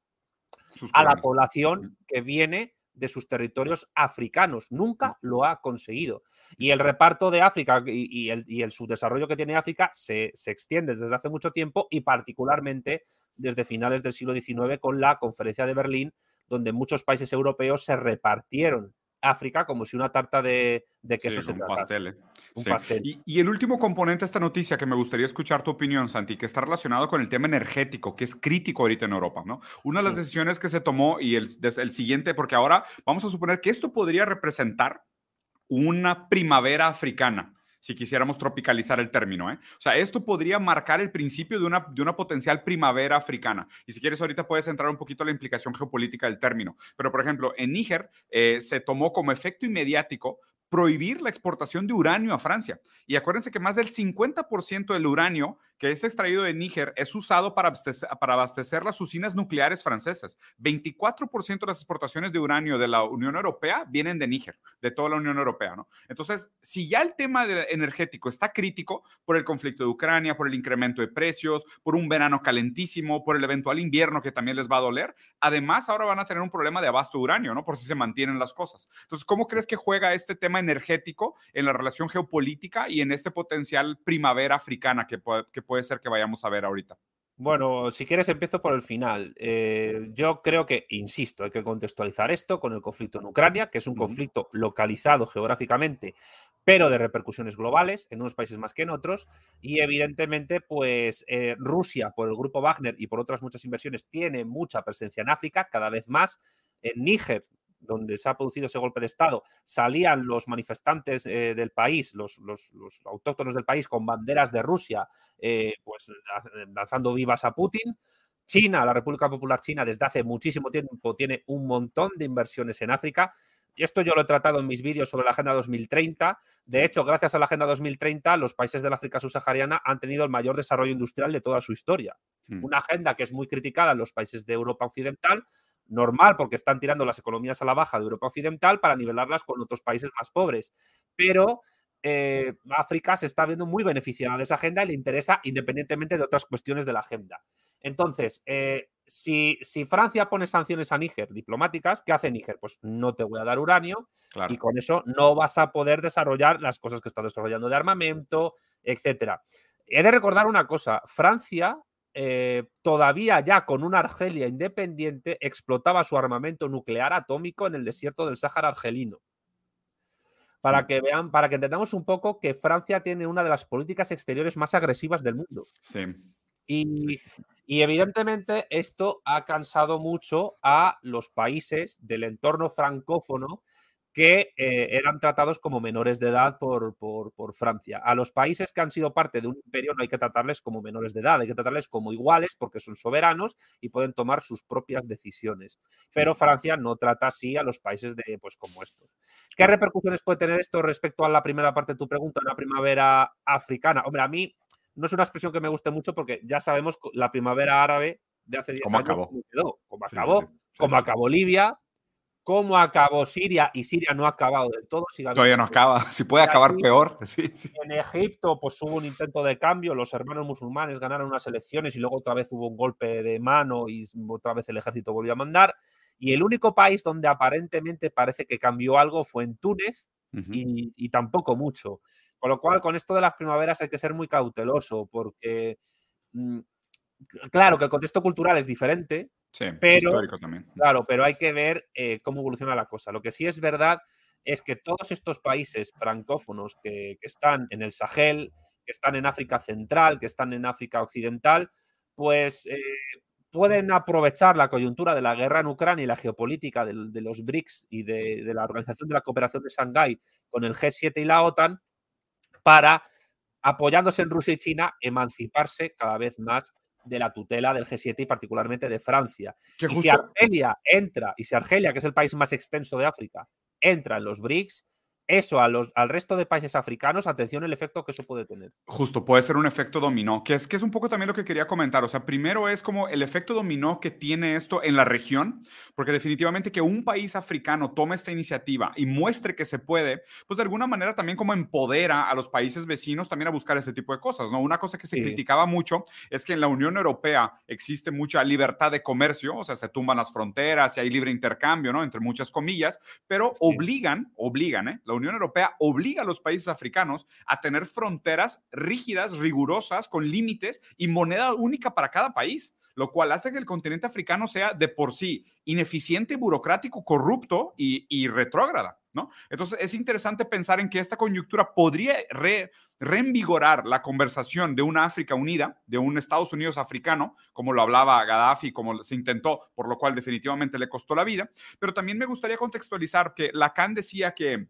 a la población que viene de sus territorios africanos. Nunca lo ha conseguido. Y el reparto de África y, el, y el, subdesarrollo que tiene África se, se, extiende desde hace mucho tiempo y particularmente desde finales del siglo XIX con la Conferencia de Berlín, donde muchos países europeos se repartieron África como si una tarta de, queso se un pastel. ¿eh? Un pastel. Y, el último componente de esta noticia que me gustaría escuchar tu opinión, Santi, que está relacionado con el tema energético, que es crítico ahorita en Europa, ¿no? Una de las decisiones que se tomó y el, el siguiente, porque ahora vamos a suponer que esto podría representar una primavera africana si quisiéramos tropicalizar el término. ¿eh? O sea, esto podría marcar el principio de una, de una potencial primavera africana. Y si quieres, ahorita puedes entrar un poquito a la implicación geopolítica del término. Pero, por ejemplo, en Níger eh, se tomó como efecto inmediático prohibir la exportación de uranio a Francia. Y acuérdense que más del 50% del uranio que es extraído de Níger es usado para abastecer, las usinas nucleares francesas. 24% de las exportaciones de uranio de la Unión Europea vienen de Níger, de toda la Unión Europea, ¿no? Entonces, si ya el tema energético está crítico por el conflicto de Ucrania, por el incremento de precios, por un verano calentísimo, por el eventual invierno que también les va a doler, además ahora van a tener un problema de abasto de uranio, ¿no? Por si se mantienen las cosas. Entonces, ¿cómo crees que juega este tema energético en la relación geopolítica y en este potencial primavera africana que puede, que puede ser que vayamos a ver ahorita? Bueno, si quieres empiezo por el final. Eh, yo creo que, insisto, hay que contextualizar esto con el conflicto en Ucrania, que es un conflicto localizado geográficamente, pero de repercusiones globales, en unos países más que en otros. Y evidentemente, pues eh, Rusia, por el grupo Wagner y por otras muchas inversiones, tiene mucha presencia en África, cada vez más. En Níger donde se ha producido ese golpe de Estado, salían los manifestantes eh, del país, los, autóctonos del país, con banderas de Rusia, eh, pues lanzando vivas a Putin. China, la República Popular China, desde hace muchísimo tiempo tiene un montón de inversiones en África. Y esto yo lo he tratado en mis vídeos sobre la Agenda 2030. De hecho, gracias a la Agenda 2030, los países del África subsahariana han tenido el mayor desarrollo industrial de toda su historia. Hmm. Una agenda que es muy criticada en los países de Europa Occidental, normal porque están tirando las economías a la baja de Europa Occidental para nivelarlas con otros países más pobres. Pero eh, África se está viendo muy beneficiada de esa agenda y le interesa independientemente de otras cuestiones de la agenda. Entonces, eh, si, si, Francia pone sanciones a Níger diplomáticas, ¿qué hace Níger? Pues no te voy a dar uranio y con eso no vas a poder desarrollar las cosas que está desarrollando de armamento, etcétera. He de recordar una cosa, Francia eh, todavía ya con una Argelia independiente explotaba su armamento nuclear atómico en el desierto del Sáhara argelino. Para que vean, para que entendamos un poco que Francia tiene una de las políticas exteriores más agresivas del mundo. Sí. Y, y evidentemente esto ha cansado mucho a los países del entorno francófono que eh, eran tratados como menores de edad por, Francia. A los países que han sido parte de un imperio no hay que tratarles como menores de edad, hay que tratarles como iguales porque son soberanos y pueden tomar sus propias decisiones. Pero Francia no trata así a los países de, pues, como estos. ¿Qué repercusiones puede tener esto respecto a la primera parte de tu pregunta, la primavera africana? Hombre, a mí no es una expresión que me guste mucho porque ya sabemos la primavera árabe de hace 10 años acabó? quedó, cómo acabó, cómo acabó Libia, cómo acabó Siria y Siria no ha acabado del todo. Todavía no acaba, si puede acabar peor. En Egipto pues hubo un intento de cambio, los hermanos musulmanes ganaron unas elecciones y luego otra vez hubo un golpe de mano y otra vez el ejército volvió a mandar. Y el único país donde aparentemente parece que cambió algo fue en Túnez y, tampoco mucho. Con lo cual, con esto de las primaveras hay que ser muy cauteloso porque, mm, claro, que el contexto cultural es diferente, Sí, pero, también. Claro, pero hay que ver eh, cómo evoluciona la cosa. Lo que sí es verdad es que todos estos países francófonos que, están en el Sahel, que están en África Central, que están en África Occidental, pues eh, pueden aprovechar la coyuntura de la guerra en Ucrania y la geopolítica de, los BRICS y de, de, la Organización de la Cooperación de Shanghái con el G7 y la OTAN para, apoyándose en Rusia y China, emanciparse cada vez más de la tutela del G7 y particularmente de Francia. Y si Argelia entra, y si Argelia, que es el país más extenso de África, entra en los BRICS, eso a los, al resto de países africanos, atención el efecto que eso puede tener. Justo, puede ser un efecto dominó, que es, que es un poco también lo que quería comentar. O sea, primero es como el efecto dominó que tiene esto en la región, porque definitivamente que un país africano tome esta iniciativa y muestre que se puede, pues de alguna manera también como empodera a los países vecinos también a buscar ese tipo de cosas, ¿no? Una cosa que se Sí. criticaba mucho es que en la Unión Europea existe mucha libertad de comercio, o sea, se tumban las fronteras y hay libre intercambio, ¿no? Entre muchas comillas, pero Sí. obligan, obligan, ¿eh? La Unión Europea obliga a los países africanos a tener fronteras rígidas, rigurosas, con límites y moneda única para cada país, lo cual hace que el continente africano sea de por sí ineficiente, burocrático, corrupto y, y retrógrada, ¿no? Entonces es interesante pensar en que esta coyuntura podría re- reinvigorar la conversación de una África unida, de un Estados Unidos africano, como lo hablaba Gaddafi, como se intentó, por lo cual definitivamente le costó la vida, pero también me gustaría contextualizar que Lacan decía que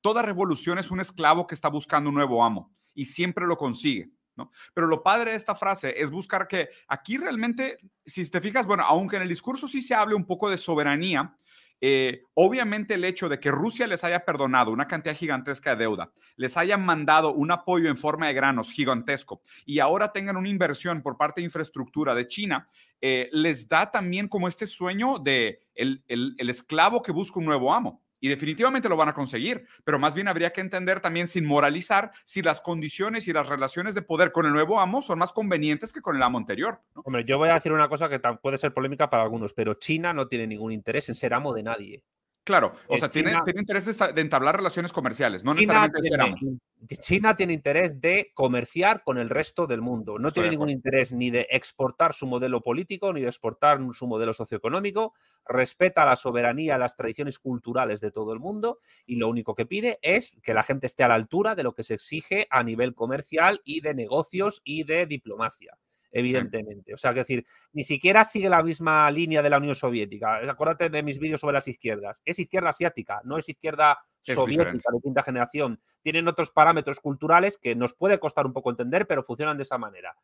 toda revolución es un esclavo que está buscando un nuevo amo y siempre lo consigue. ¿no? Pero lo padre de esta frase es buscar que aquí realmente, si te fijas, bueno, aunque en el discurso sí se hable un poco de soberanía, eh, obviamente el hecho de que Rusia les haya perdonado una cantidad gigantesca de deuda, les haya mandado un apoyo en forma de granos gigantesco y ahora tengan una inversión por parte de infraestructura de China, eh, les da también como este sueño de el, el, el esclavo que busca un nuevo amo. Y definitivamente lo van a conseguir, pero más bien habría que entender también sin moralizar si las condiciones y las relaciones de poder con el nuevo amo son más convenientes que con el amo anterior. Hombre, yo voy a decir una cosa que puede ser polémica para algunos, pero China no tiene ningún interés en ser amo de nadie. Claro, o Eh, sea, tiene, China- tiene interés de, entablar relaciones comerciales, no China necesariamente tiene. China tiene interés de comerciar con el resto del mundo. No Estoy tiene ningún interés ni de exportar su modelo político ni de exportar su modelo socioeconómico. Respeta la soberanía, las tradiciones culturales de todo el mundo y lo único que pide es que la gente esté a la altura de lo que se exige a nivel comercial y de negocios y de diplomacia. Evidentemente. O sea, que decir, ni siquiera sigue la misma línea de la Unión Soviética. Acuérdate de mis vídeos sobre las izquierdas. Es izquierda asiática, no es izquierda Es soviética diferente. de quinta generación. Tienen otros parámetros culturales que nos puede costar un poco entender, pero funcionan de esa manera.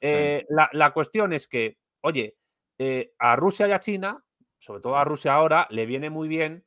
Eh, la, la cuestión es que, oye, eh, a Rusia y a China, sobre todo a Rusia ahora, le viene muy bien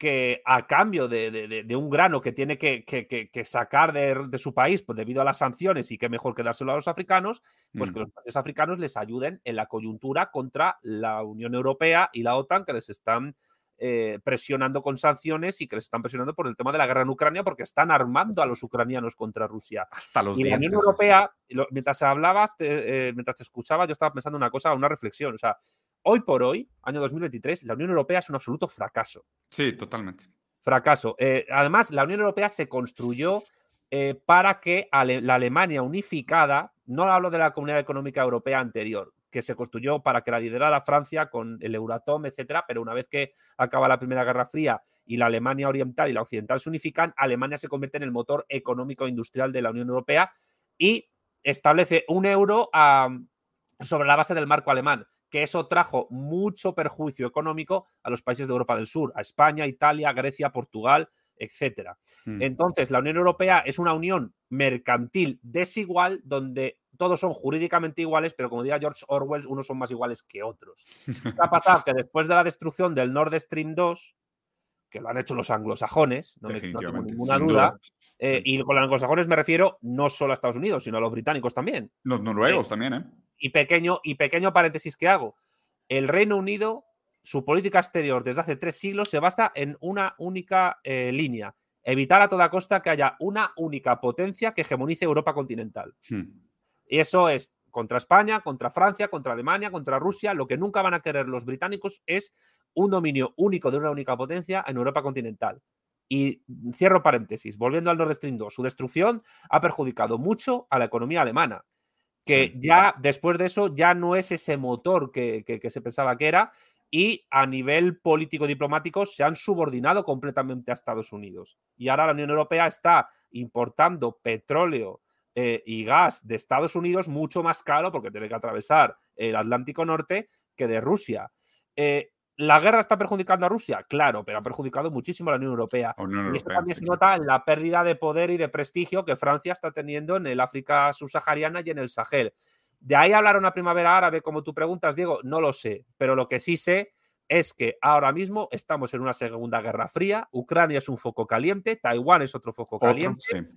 que a cambio de, de- de- de un grano que tiene que, que- que- que sacar de, de su país pues, debido a las sanciones y que mejor que dárselo a los africanos, pues Mm. que los países africanos les ayuden en la coyuntura contra la Unión Europea y la OTAN que les están eh, presionando con sanciones y que les están presionando por el tema de la guerra en Ucrania porque están armando a los ucranianos contra Rusia. Hasta los Y la Unión Europea, lo- mientras hablabas, te- eh, mientras te escuchaba, yo estaba pensando una cosa, una reflexión. O sea, hoy por hoy, año 2023, la Unión Europea es un absoluto fracaso. Sí, totalmente. Fracaso. Eh, además, la Unión Europea se construyó eh, para que Ale- la Alemania unificada, no hablo de la Comunidad Económica Europea anterior, que se construyó para que la liderara Francia con el Euratom, etcétera, pero una vez que acaba la Primera Guerra Fría y la Alemania oriental y la occidental se unifican, Alemania se convierte en el motor económico e industrial de la Unión Europea y establece un euro a- sobre la base del marco alemán, que eso trajo mucho perjuicio económico a los países de Europa del Sur, a España, Italia, Grecia, Portugal, etcétera. Mm. Entonces, la Unión Europea es una unión mercantil desigual donde todos son jurídicamente iguales, pero como diría George Orwell, unos son más iguales que otros. ¿Qué ha pasado? Que después de la destrucción del Nord Stream 2, que lo han hecho los anglosajones, no, me, no tengo ninguna duda, duda. eh, y con los anglosajones me refiero no solo a Estados Unidos, sino a los británicos también. Los noruegos también, ¿eh? Y pequeño, y pequeño paréntesis que hago. El Reino Unido, su política exterior desde hace tres siglos se basa en una única eh, línea. Evitar a toda costa que haya una única potencia que hegemonice Europa continental. Hmm. Y eso es contra España, contra Francia, contra Alemania, contra Rusia. Lo que nunca van a querer los británicos es un dominio único de una única potencia en Europa continental. Y cierro paréntesis, volviendo al Nord Stream 2, su destrucción ha perjudicado mucho a la economía alemana, que ya después de eso ya no es ese motor que, que- que se pensaba que era y a nivel político-diplomático se han subordinado completamente a Estados Unidos. Y ahora la Unión Europea está importando petróleo eh, y gas de Estados Unidos mucho más caro porque tiene que atravesar el Atlántico Norte que de Rusia. Eh, ¿La guerra está perjudicando a Rusia? Claro, pero ha perjudicado muchísimo a la Unión Europea. Y esto también sí, se nota en la pérdida de poder y de prestigio que Francia está teniendo en el África subsahariana y en el Sahel. De ahí hablar una primavera árabe, como tú preguntas, Diego, no lo sé, pero lo que sí sé es que ahora mismo estamos en una segunda guerra fría, Ucrania es un foco caliente, Taiwán es otro foco caliente.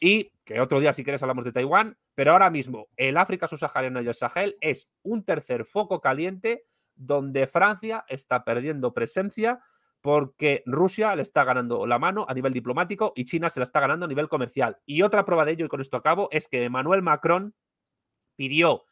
Y que otro día, si quieres, hablamos de Taiwán, pero ahora mismo el África subsahariana y el Sahel es un tercer foco caliente donde Francia está perdiendo presencia porque Rusia le está ganando la mano a nivel diplomático y China se la está ganando a nivel comercial. Y otra prueba de ello, y con esto acabo, es que Emmanuel Macron pidió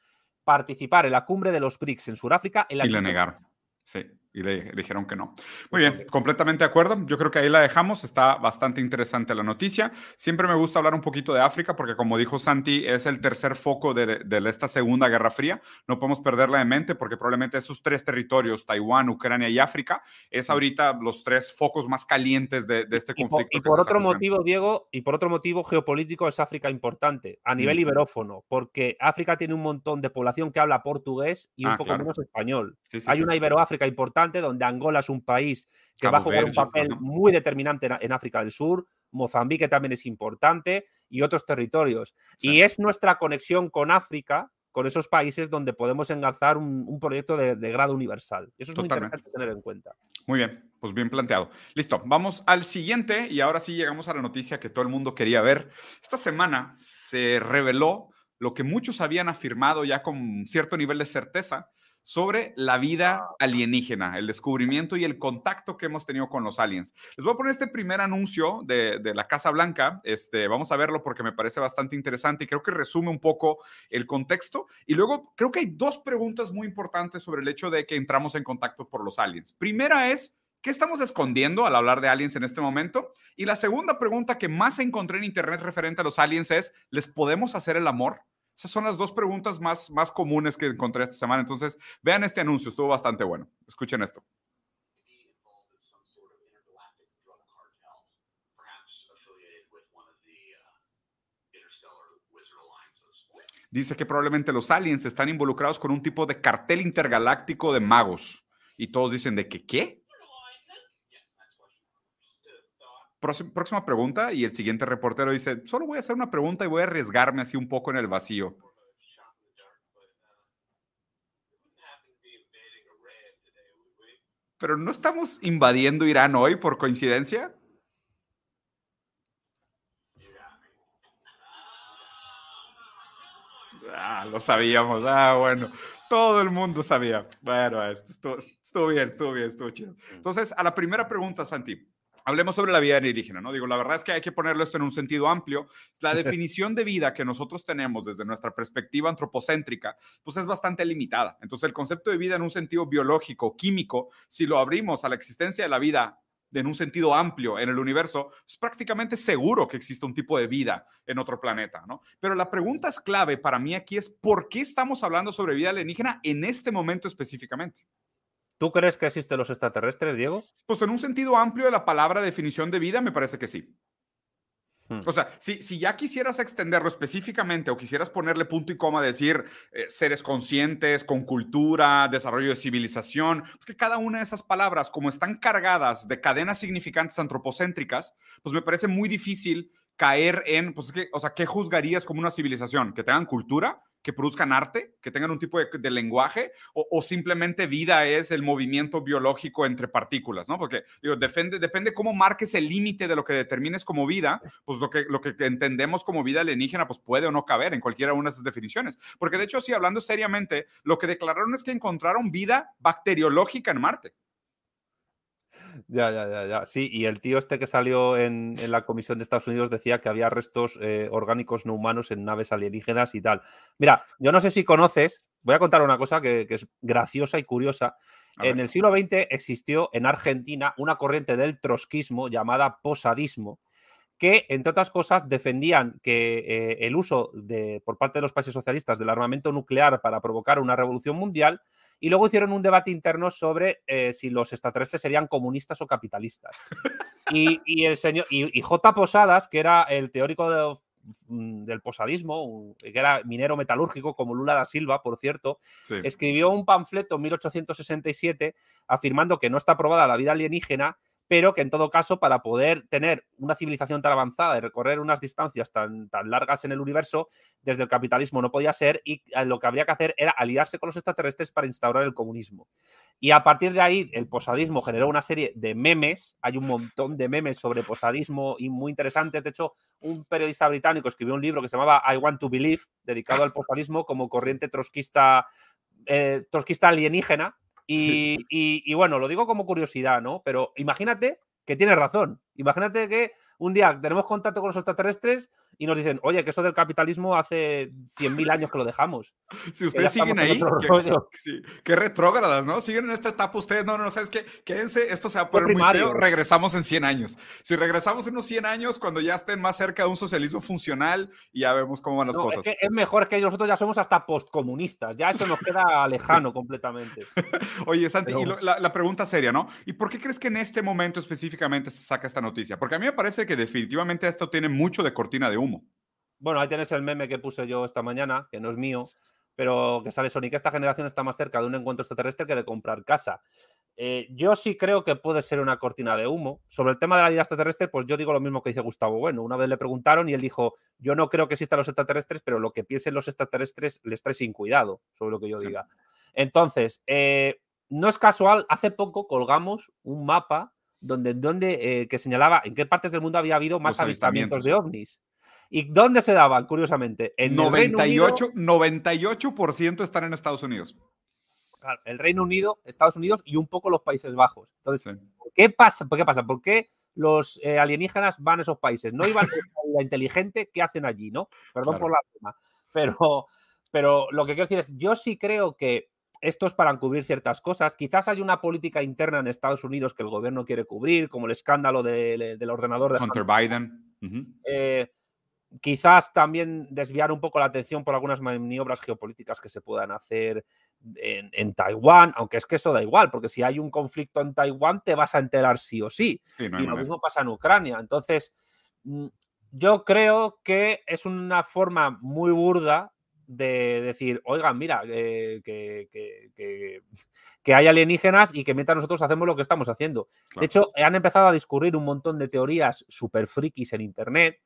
participar en la cumbre de los BRICS en Sudáfrica. y le negaron. Sí y le, dijeron que no. Muy bien, completamente de acuerdo. Yo creo que ahí la dejamos. Está bastante interesante la noticia. Siempre me gusta hablar un poquito de África porque, como dijo Santi, es el tercer foco de, esta Segunda Guerra Fría. No podemos perderla de mente porque probablemente esos tres territorios, Taiwán, Ucrania y África, es ahorita los tres focos más calientes de, este conflicto. Y por, otro motivo, Diego, y por otro motivo geopolítico es África importante a nivel iberófono, porque África tiene un montón de población que habla portugués y un ah, poco menos español. Hay una Iberoáfrica importante donde Angola es un país que va a jugar un papel muy determinante en, África del Sur, Mozambique también es importante y otros territorios. Y es nuestra conexión con África, con esos países donde podemos engalzar un, proyecto de, grado universal. Eso es muy importante tener en cuenta. Muy bien, pues bien planteado. Listo, vamos al siguiente y ahora sí llegamos a la noticia que todo el mundo quería ver. Esta semana se reveló lo que muchos habían afirmado ya con cierto nivel de certeza, sobre la vida alienígena, el descubrimiento y el contacto que hemos tenido con los aliens. Les voy a poner este primer anuncio de, la Casa Blanca. Este, vamos a verlo porque me parece bastante interesante y creo que resume un poco el contexto. Y luego creo que hay dos preguntas muy importantes sobre el hecho de que entramos en contacto por los aliens. Primera es, ¿Qué estamos escondiendo al hablar de aliens en este momento? Y la segunda pregunta que más encontré en Internet referente a los aliens es, ¿les podemos hacer el amor? Esas son las dos preguntas más, más comunes que encontré esta semana. Entonces, vean este anuncio, estuvo bastante bueno. Escuchen esto. Dice que probablemente los aliens están involucrados con un tipo de cartel intergaláctico de magos. Y todos dicen de que, ¿qué? Próxima pregunta y el siguiente reportero dice, solo voy a hacer una pregunta y voy a arriesgarme así un poco en el vacío. Pero no estamos invadiendo Irán hoy por coincidencia. Ah, lo sabíamos. Ah, bueno. Todo el mundo sabía. Bueno, estuvo, estuvo bien, estuvo bien, estuvo chido. Entonces, a la primera pregunta, Santi Hablemos sobre la vida alienígena, ¿no? Digo, la verdad es que hay que ponerlo esto en un sentido amplio. La definición de vida que nosotros tenemos desde nuestra perspectiva antropocéntrica, pues es bastante limitada. Entonces, el concepto de vida en un sentido biológico, químico, si lo abrimos a la existencia de la vida en un sentido amplio en el universo, es prácticamente seguro que existe un tipo de vida en otro planeta, ¿no? Pero la pregunta es clave para mí aquí es, ¿por qué estamos hablando sobre vida alienígena en este momento específicamente? ¿Tú crees que existen los extraterrestres, Diego? Pues en un sentido amplio de la palabra definición de vida, me parece que sí. Hmm. O sea, si, si, ya quisieras extenderlo específicamente o quisieras ponerle punto y coma, decir eh, seres conscientes, con cultura, desarrollo de civilización, es que cada una de esas palabras, como están cargadas de cadenas significantes antropocéntricas, pues me parece muy difícil caer en, pues es que, o sea, ¿qué juzgarías como una civilización? ¿Que tengan cultura? Que produzcan arte, que tengan un tipo de, lenguaje, o, simplemente vida es el movimiento biológico entre partículas, ¿no? Porque digo, depende, depende cómo marques el límite de lo que determines como vida, pues lo que, lo que entendemos como vida alienígena, pues puede o no caber en cualquiera una de esas definiciones. Porque de hecho, sí, hablando seriamente, lo que declararon es que encontraron vida bacteriológica en Marte. Ya, ya, ya, ya. Sí, y el tío este que salió en, la Comisión de Estados Unidos decía que había restos eh, orgánicos no humanos en naves alienígenas y tal. Mira, yo no sé si conoces, voy a contar una cosa que, es graciosa y curiosa. en el siglo XX existió en Argentina una corriente del trotskismo llamada posadismo, que, entre otras cosas, defendían que eh, el uso de, por parte de los países socialistas del armamento nuclear para provocar una revolución mundial y luego hicieron un debate interno sobre eh, si los extraterrestres serían comunistas o capitalistas. Y, el señor, y, J. Posadas, que era el teórico mm, del posadismo, que era minero metalúrgico, como Lula da Silva, por cierto, escribió un panfleto en 1867 afirmando que no está aprobada la vida alienígena, pero que en todo caso, para poder tener una civilización tan avanzada y recorrer unas distancias tan, tan largas en el universo, desde el capitalismo no podía ser y lo que habría que hacer era aliarse con los extraterrestres para instaurar el comunismo. Y a partir de ahí, el posadismo generó una serie de memes, hay un montón de memes sobre posadismo y muy interesantes. De hecho, un periodista británico escribió un libro que se llamaba I Want to Believe, dedicado al posadismo como corriente trotskista, eh, trotskista alienígena y, bueno, lo digo como curiosidad, ¿no? Pero imagínate que tiene razón. Imagínate que un día tenemos contacto con los extraterrestres y nos dicen, oye, que eso del capitalismo hace 100.000 años que lo dejamos. Si ustedes siguen ahí, qué, retrógradas, ¿no? Siguen en esta etapa ustedes, no, no, no, ¿sabes qué? Quédense, esto se va a poner muy feo, regresamos en 100 años. Si regresamos en unos 100 años, cuando ya estén más cerca de un socialismo funcional y ya vemos cómo van las cosas. Es, que es mejor que nosotros ya somos hasta postcomunistas, ya eso nos queda lejano completamente. oye, Santi, y la, la pregunta seria, ¿no? ¿Y por qué crees que en este momento específicamente se saca esta noticia? Porque a mí me parece que definitivamente esto tiene mucho de cortina de humo. Bueno, ahí tienes el meme que puse yo esta mañana, que no es mío, pero que sale Sonic. Esta generación está más cerca de un encuentro extraterrestre que de comprar casa. Eh, yo sí creo que puede ser una cortina de humo. Sobre el tema de la vida extraterrestre, pues yo digo lo mismo que dice Gustavo Bueno. Una vez le preguntaron y él dijo: Yo no creo que existan los extraterrestres, pero lo que piensen los extraterrestres les trae sin cuidado, sobre lo que yo diga. Entonces, eh, no es casual, hace poco colgamos un mapa donde, donde eh, que señalaba en qué partes del mundo había habido más avistamientos de ovnis. ¿Y dónde se daban, curiosamente? En 98, 98% están en Estados Unidos. el Reino Unido, Estados Unidos y un poco los Países Bajos. Entonces, ¿qué pasa? ¿Qué pasa? ¿Por qué los eh, alienígenas van a esos países? No iban a la inteligente que hacen allí, ¿no? Perdón por la tema. Pero, pero lo que quiero decir es, yo sí creo que esto es para cubrir ciertas cosas. Quizás hay una política interna en Estados Unidos que el gobierno quiere cubrir, como el escándalo del ordenador de Hunter, Biden. Eh, quizás también desviar un poco la atención por algunas maniobras geopolíticas que se puedan hacer en, Taiwán, aunque es que eso da igual, porque si hay un conflicto en Taiwán te vas a enterar sí o sí. y lo mismo pasa en Ucrania. Entonces, mm, yo creo que es una forma muy burda de decir, oigan, mira, que, que, hay alienígenas y que mientras nosotros hacemos lo que estamos haciendo. De hecho, han empezado a discurrir un montón de teorías super frikis en Internet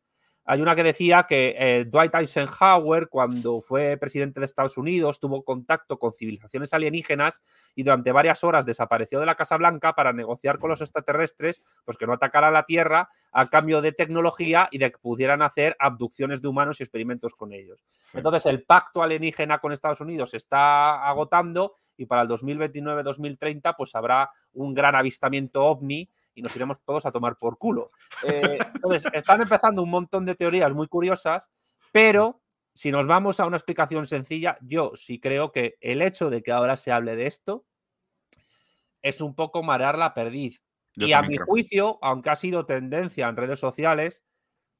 hay una que decía que eh, Dwight Eisenhower, cuando fue presidente de Estados Unidos, tuvo contacto con civilizaciones alienígenas y durante varias horas desapareció de la Casa Blanca para negociar con los extraterrestres, pues que no atacaran la Tierra a cambio de tecnología y de que pudieran hacer abducciones de humanos y experimentos con ellos. Entonces, el pacto alienígena con Estados Unidos se está agotando y para el 2029-2030 pues habrá un gran avistamiento ovni y nos iremos todos a tomar por culo. Eh, entonces, están empezando un montón de teorías muy curiosas, pero si nos vamos a una explicación sencilla, yo sí creo que el hecho de que ahora se hable de esto es un poco marear la perdiz. y a mi juicio, aunque ha sido tendencia en redes sociales,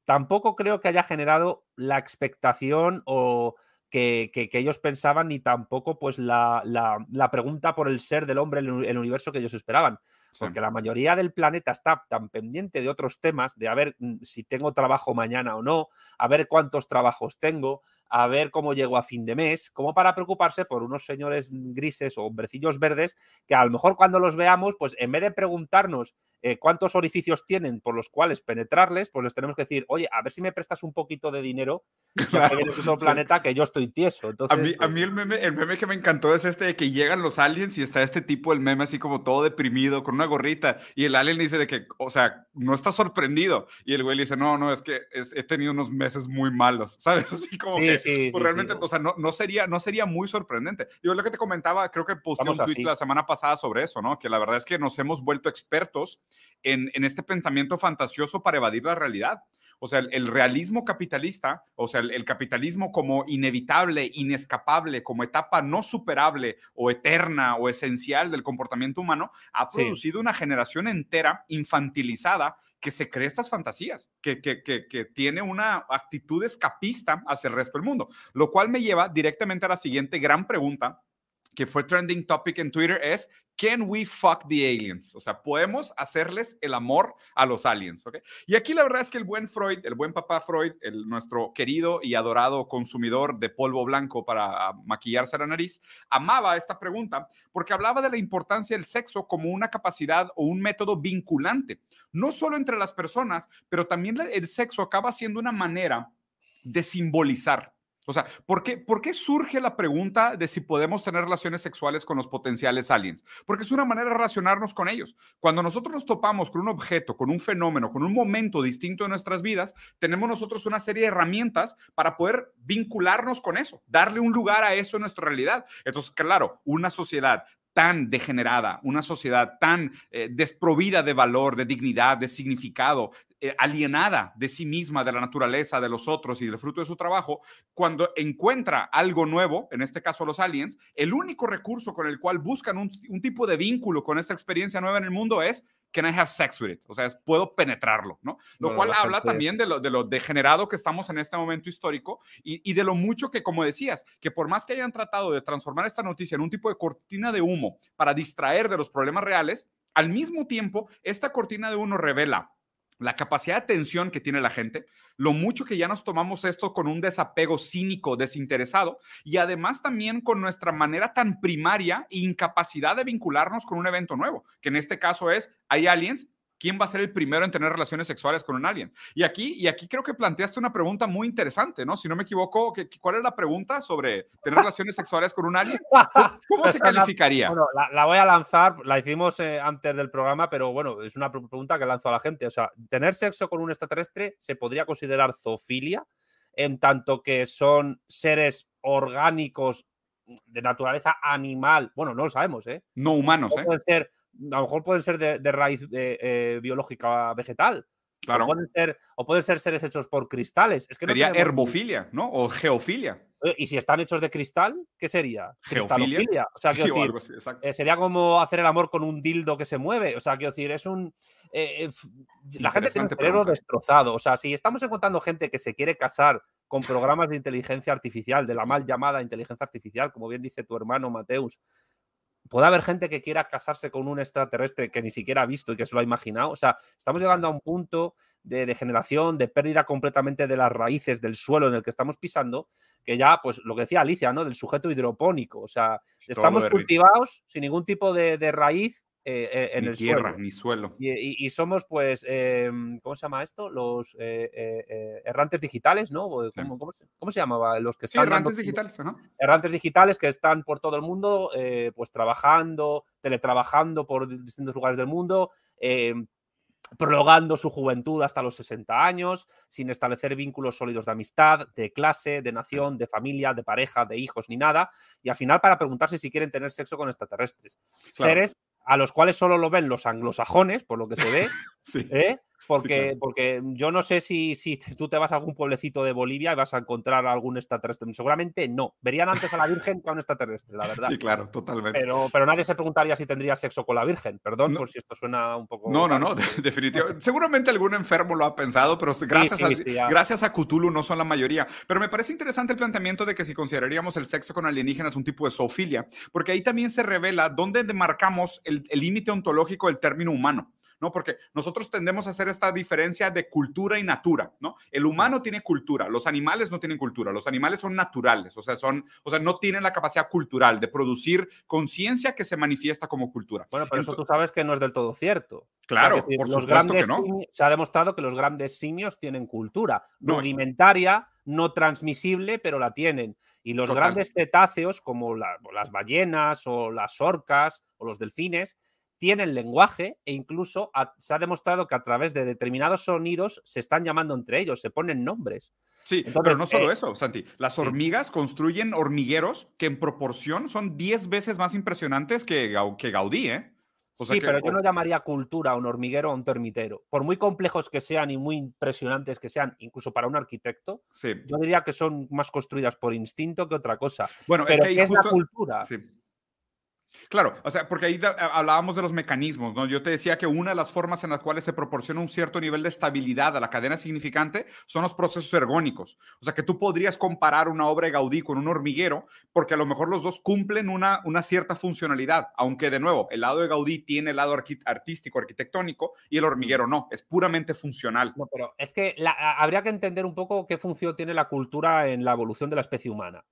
tampoco creo que haya generado la expectación o que, ellos pensaban, ni tampoco pues la, la, pregunta por el ser del hombre en el universo que ellos esperaban. Porque la mayoría del planeta está tan pendiente de otros temas, de a ver mm, si tengo trabajo mañana o no, a ver cuántos trabajos tengo, a ver cómo llego a fin de mes, como para preocuparse por unos señores grises o hombrecillos verdes que a lo mejor cuando los veamos, pues en vez de preguntarnos eh, cuántos orificios tienen por los cuales penetrarles, pues les tenemos que decir, oye, a ver si me prestas un poquito de dinero claro, que otro planeta que yo estoy tieso. Entonces, a, mí, a mí el, meme, el meme que me encantó es este de que llegan los aliens y está este tipo, el meme así como todo deprimido, con una gorrita, y el alien dice de que, o sea, no está sorprendido, y el güey le dice, no, no, es que he tenido unos meses muy malos, ¿sabes? Así como que pues realmente, o sea, no, no, sería, no sería muy sorprendente. Yo lo que te comentaba, creo que posteé un tweet la semana pasada sobre eso, ¿no? Que la verdad es que nos hemos vuelto expertos en, en este pensamiento fantasioso para evadir la realidad. O sea, el, realismo capitalista, o sea, el, capitalismo como inevitable, inescapable, como etapa no superable o eterna o esencial del comportamiento humano, ha producido una generación entera infantilizada que se cree estas fantasías, que, que, que, tiene una actitud escapista hacia el resto del mundo, lo cual me lleva directamente a la siguiente gran pregunta que fue trending topic en Twitter es Can we fuck the aliens? O sea, podemos hacerles el amor a los aliens, ¿ok? Y aquí la verdad es que el buen Freud, el buen papá Freud, el, nuestro querido y adorado consumidor de polvo blanco para maquillarse la nariz, amaba esta pregunta porque hablaba de la importancia del sexo como una capacidad o un método vinculante, no solo entre las personas, pero también el sexo acaba siendo una manera de simbolizar o sea, ¿por qué, ¿por qué surge la pregunta de si podemos tener relaciones sexuales con los potenciales aliens? Porque es una manera de relacionarnos con ellos. Cuando nosotros nos topamos con un objeto, con un fenómeno, con un momento distinto de nuestras vidas, tenemos nosotros una serie de herramientas para poder vincularnos con eso, darle un lugar a eso en nuestra realidad. Entonces, claro, una sociedad tan degenerada, una sociedad tan eh, desprovida de valor, de dignidad, de significado, eh, alienada de sí misma, de la naturaleza, de los otros y del fruto de su trabajo, cuando encuentra algo nuevo, en este caso los aliens, el único recurso con el cual buscan un, tipo de vínculo con esta experiencia nueva en el mundo es can I have sex with it? O sea, es, puedo penetrarlo, ¿no? Lo cual habla también de lo, de lo degenerado que estamos en este momento histórico y, y, de lo mucho que, como decías, que por más que hayan tratado de transformar esta noticia en un tipo de cortina de humo para distraer de los problemas reales, al mismo tiempo, esta cortina de humo revela la capacidad de atención que tiene la gente, lo mucho que ya nos tomamos esto con un desapego cínico, desinteresado, y además también con nuestra manera tan primaria e incapacidad de vincularnos con un evento nuevo, que en este caso es, hay aliens, ¿quién va a ser el primero en tener relaciones sexuales con un alien? Y aquí, y aquí creo que planteaste una pregunta muy interesante, ¿no? Si no me equivoco, ¿cuál es la pregunta sobre tener relaciones sexuales con un alien? ¿Cómo, se calificaría? Bueno, la, voy a lanzar, la hicimos eh, antes del programa, pero bueno, es una pregunta que lanzo a la gente. O sea, ¿tener sexo con un extraterrestre se podría considerar zoofilia? En tanto que son seres orgánicos de naturaleza animal, bueno, no lo sabemos, ¿eh? No humanos, ¿eh? Pueden ser a lo mejor pueden ser de, raíz eh, biológica vegetal. Claro. O pueden, ser, o pueden ser seres hechos por cristales. Es que sería herbofilia, ¿no? O geofilia. ¿Y si están hechos de cristal? ¿Qué sería? Geofilia. O sea, quiero decir, eh, sería como hacer el amor con un dildo que se mueve. O sea, quiero decir, es un. Eh, la gente tiene un cerebro destrozado. O sea, si estamos encontrando gente que se quiere casar con programas de inteligencia artificial, de la mal llamada inteligencia artificial, como bien dice tu hermano Mateus, puede haber gente que quiera casarse con un extraterrestre que ni siquiera ha visto y que se lo ha imaginado. O sea, estamos llegando a un punto de degeneración, de pérdida completamente de las raíces del suelo en el que estamos pisando, que ya, pues lo que decía Alicia, ¿no? Del sujeto hidropónico. O sea, estamos cultivados sin ningún tipo de, de raíz eh, eh, en ni el tierra, suelo. ni suelo. Y, somos, pues, em, ¿cómo se llama esto? Los eh, errantes digitales, ¿no? ¿Cómo, se, llamaba? Los que están. Sí, errantes digitales, ¿no? Errantes digitales que están por todo el mundo, pues trabajando, teletrabajando por distintos lugares del mundo em, prolongando su juventud hasta los 60 años, sin establecer vínculos sólidos de amistad, de clase, de nación, de familia, de pareja, de hijos, ni nada, y al final para preguntarse si quieren tener sexo con extraterrestres. Seres a los cuales solo lo ven los anglosajones, por lo que se ve, sí. ¿eh? Porque, porque yo no sé si, si tú te vas a algún pueblecito de Bolivia y vas a encontrar algún extraterrestre. Seguramente no. Verían antes a la Virgen que a un extraterrestre, la verdad. Sí, claro, totalmente. Pero, pero nadie se preguntaría si tendría sexo con la Virgen. Perdón por si esto suena un poco. No, no, no, definitivamente. Seguramente algún enfermo lo ha pensado, pero gracias, a, gracias a Cthulhu no son la mayoría. Pero me parece interesante el planteamiento de que si consideraríamos el sexo con alienígenas un tipo de zoofilia, porque ahí también se revela dónde demarcamos el límite ontológico del término humano. ¿No? Porque nosotros tendemos a hacer esta diferencia de cultura y natura, ¿no? El humano tiene cultura, los animales no tienen cultura, los animales son naturales, o sea, son, o sea, no tienen la capacidad cultural de producir conciencia que se manifiesta como cultura. Bueno, pero eso tú sabes que no es del todo cierto. Claro, por supuesto que no. se ha demostrado que los grandes simios tienen cultura rudimentaria, no transmisible, pero la tienen. Y los grandes cetáceos, como las ballenas o las orcas o los delfines, tienen lenguaje e incluso se ha demostrado que a través de determinados sonidos se están llamando entre ellos, se ponen nombres. Sí, pero no solo eh, eso, Santi. Las hormigas construyen hormigueros que en proporción son 10 veces más impresionantes que, que Gaudí, ¿eh? sí, pero yo no llamaría cultura a un hormiguero o a un termitero. Por muy complejos que sean y muy impresionantes que sean, incluso para un arquitecto, yo diría que son más construidas por instinto que otra cosa. Bueno, pero es, que ¿qué es la cultura? Sí. Claro, o sea, porque ahí hablábamos de los mecanismos, ¿no? Yo te decía que una de las formas en las cuales se proporciona un cierto nivel de estabilidad a la cadena significante son los procesos ergónicos. O sea, que tú podrías comparar una obra de Gaudí con un hormiguero, porque a lo mejor los dos cumplen una, una cierta funcionalidad, aunque de nuevo, el lado de Gaudí tiene el lado artístico, arquitectónico, y el hormiguero no, es puramente funcional. No, pero es que habría que entender un poco qué función tiene la cultura en la evolución de la especie humana.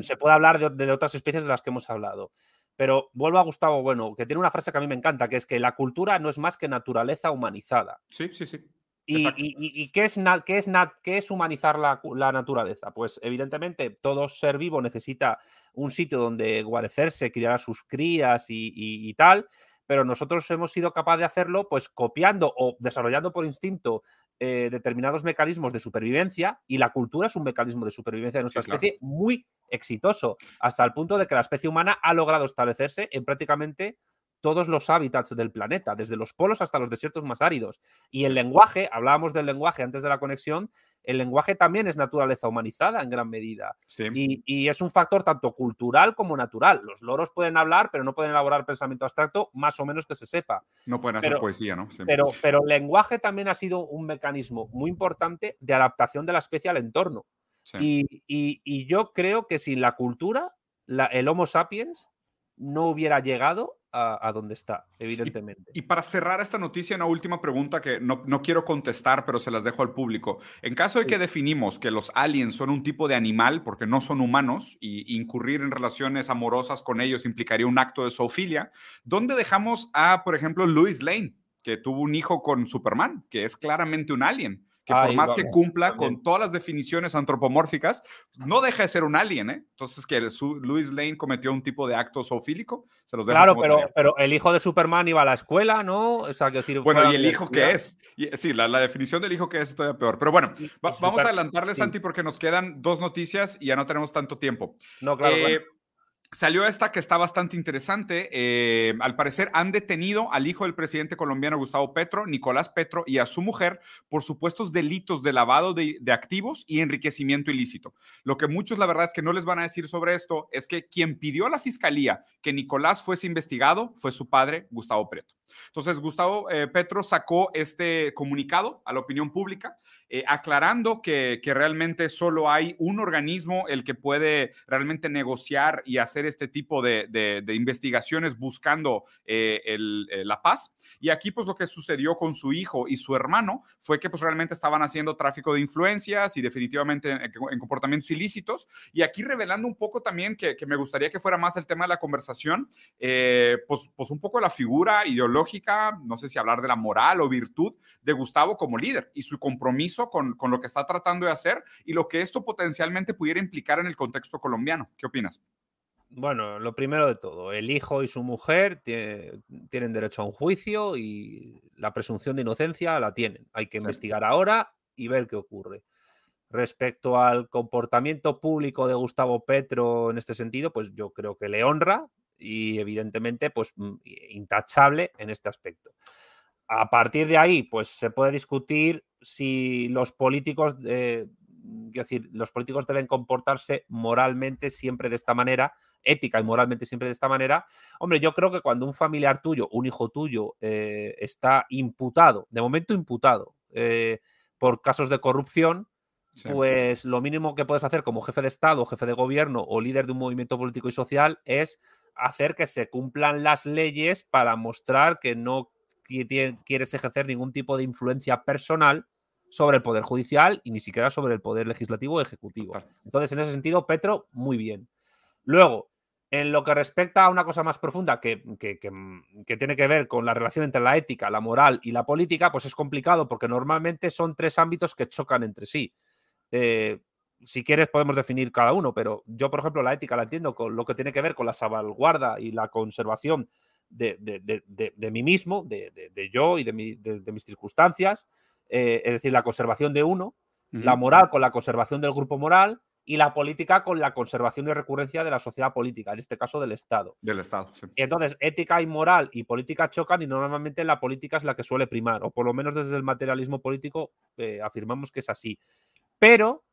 Se puede hablar de otras especies de las que hemos hablado. Pero vuelvo a Gustavo Bueno, que tiene una frase que a mí me encanta, que es que la cultura no es más que naturaleza humanizada. Sí, sí, sí. ¿Y, qué, es, qué, es, qué es humanizar la, naturaleza? Pues evidentemente todo ser vivo necesita un sitio donde guarecerse, criar a sus crías y, tal, pero nosotros hemos sido capaces de hacerlo pues copiando o desarrollando por instinto eh, determinados mecanismos de supervivencia y la cultura es un mecanismo de supervivencia de nuestra especie muy exitoso, hasta el punto de que la especie humana ha logrado establecerse en prácticamente todos los hábitats del planeta, desde los polos hasta los desiertos más áridos. Y el lenguaje, hablábamos del lenguaje antes de la conexión, el lenguaje también es naturaleza humanizada en gran medida. Y, es un factor tanto cultural como natural. Los loros pueden hablar, pero no pueden elaborar pensamiento abstracto, más o menos que se sepa. No pueden hacer poesía, ¿no? Pero, pero el lenguaje también ha sido un mecanismo muy importante de adaptación de la especie al entorno. Y, yo creo que sin la cultura, el Homo sapiens no hubiera llegado a, donde está, evidentemente. Y, para cerrar esta noticia, una última pregunta que no, quiero contestar, pero se las dejo al público. En caso de que definimos que los aliens son un tipo de animal porque no son humanos y incurrir en relaciones amorosas con ellos implicaría un acto de zoofilia, ¿dónde dejamos a, por ejemplo, Louis Lane, que tuvo un hijo con Superman, que es claramente un alien? Que por más que cumpla con todas las definiciones antropomórficas, no deja de ser un alien, ¿eh? Entonces, que Louis Lane cometió un tipo de acto zoofílico, se los Claro, pero, pero el hijo de Superman iba a la escuela, ¿no? O sea, decir, bueno, ¿y el hijo qué es? sí, la, definición del hijo que es todavía peor. Pero bueno, vamos a adelantarle, Santi, porque nos quedan dos noticias y ya no tenemos tanto tiempo. No, claro. Eh, Salió esta que está bastante interesante. Eh, al parecer han detenido al hijo del presidente colombiano Gustavo Petro, Nicolás Petro, y a su mujer por supuestos delitos de lavado de, de, activos y enriquecimiento ilícito. Lo que muchos, la verdad, es que no les van a decir sobre esto es que quien pidió a la fiscalía que Nicolás fuese investigado fue su padre, Gustavo Petro. Entonces, Gustavo eh, Petro sacó este comunicado a la opinión pública, eh, aclarando que, realmente solo hay un organismo el que puede realmente negociar y hacer este tipo de, investigaciones buscando eh, la paz. Y aquí, pues lo que sucedió con su hijo y su hermano fue que pues realmente estaban haciendo tráfico de influencias y definitivamente en, comportamientos ilícitos. Y aquí revelando un poco también que, me gustaría que fuera más el tema de la conversación, pues, pues un poco la figura ideológica no sé si hablar de la moral o virtud de Gustavo como líder y su compromiso con, con lo que está tratando de hacer y lo que esto potencialmente pudiera implicar en el contexto colombiano. ¿Qué opinas? Bueno, lo primero de todo, el hijo y su mujer tienen derecho a un juicio y la presunción de inocencia la tienen. Hay que investigar ahora y ver qué ocurre. Respecto al comportamiento público de Gustavo Petro en este sentido, pues yo creo que le honra, y evidentemente pues mm, intachable en este aspecto. A partir de ahí, pues se puede discutir si los políticos, eh, decir, los políticos deben comportarse moralmente siempre de esta manera, ética y moralmente siempre de esta manera. Hombre, yo creo que cuando un familiar tuyo, un hijo tuyo, eh, está imputado, de momento imputado, eh, por casos de corrupción, pues lo mínimo que puedes hacer como jefe de Estado, jefe de gobierno o líder de un movimiento político y social es hacer que se cumplan las leyes para mostrar que no quieres ejercer ningún tipo de influencia personal sobre el Poder Judicial y ni siquiera sobre el Poder Legislativo o Ejecutivo. Entonces, en ese sentido, Petro, muy bien. Luego, en lo que respecta a una cosa más profunda que, que, tiene que ver con la relación entre la ética, la moral y la política, pues es complicado porque normalmente son tres ámbitos que chocan entre sí. Eh, si quieres podemos definir cada uno, pero yo, por ejemplo, la ética la entiendo con lo que tiene que ver con la salvaguarda y la conservación de, mí mismo, de, yo y de, mis circunstancias, eh, es decir, la conservación de uno, la moral con la conservación del grupo moral y la política con la conservación y recurrencia de la sociedad política, en este caso del Estado. Del Estado, sí. Entonces, ética y moral y política chocan y normalmente la política es la que suele primar, o por lo menos desde el materialismo político eh, afirmamos que es así. Pero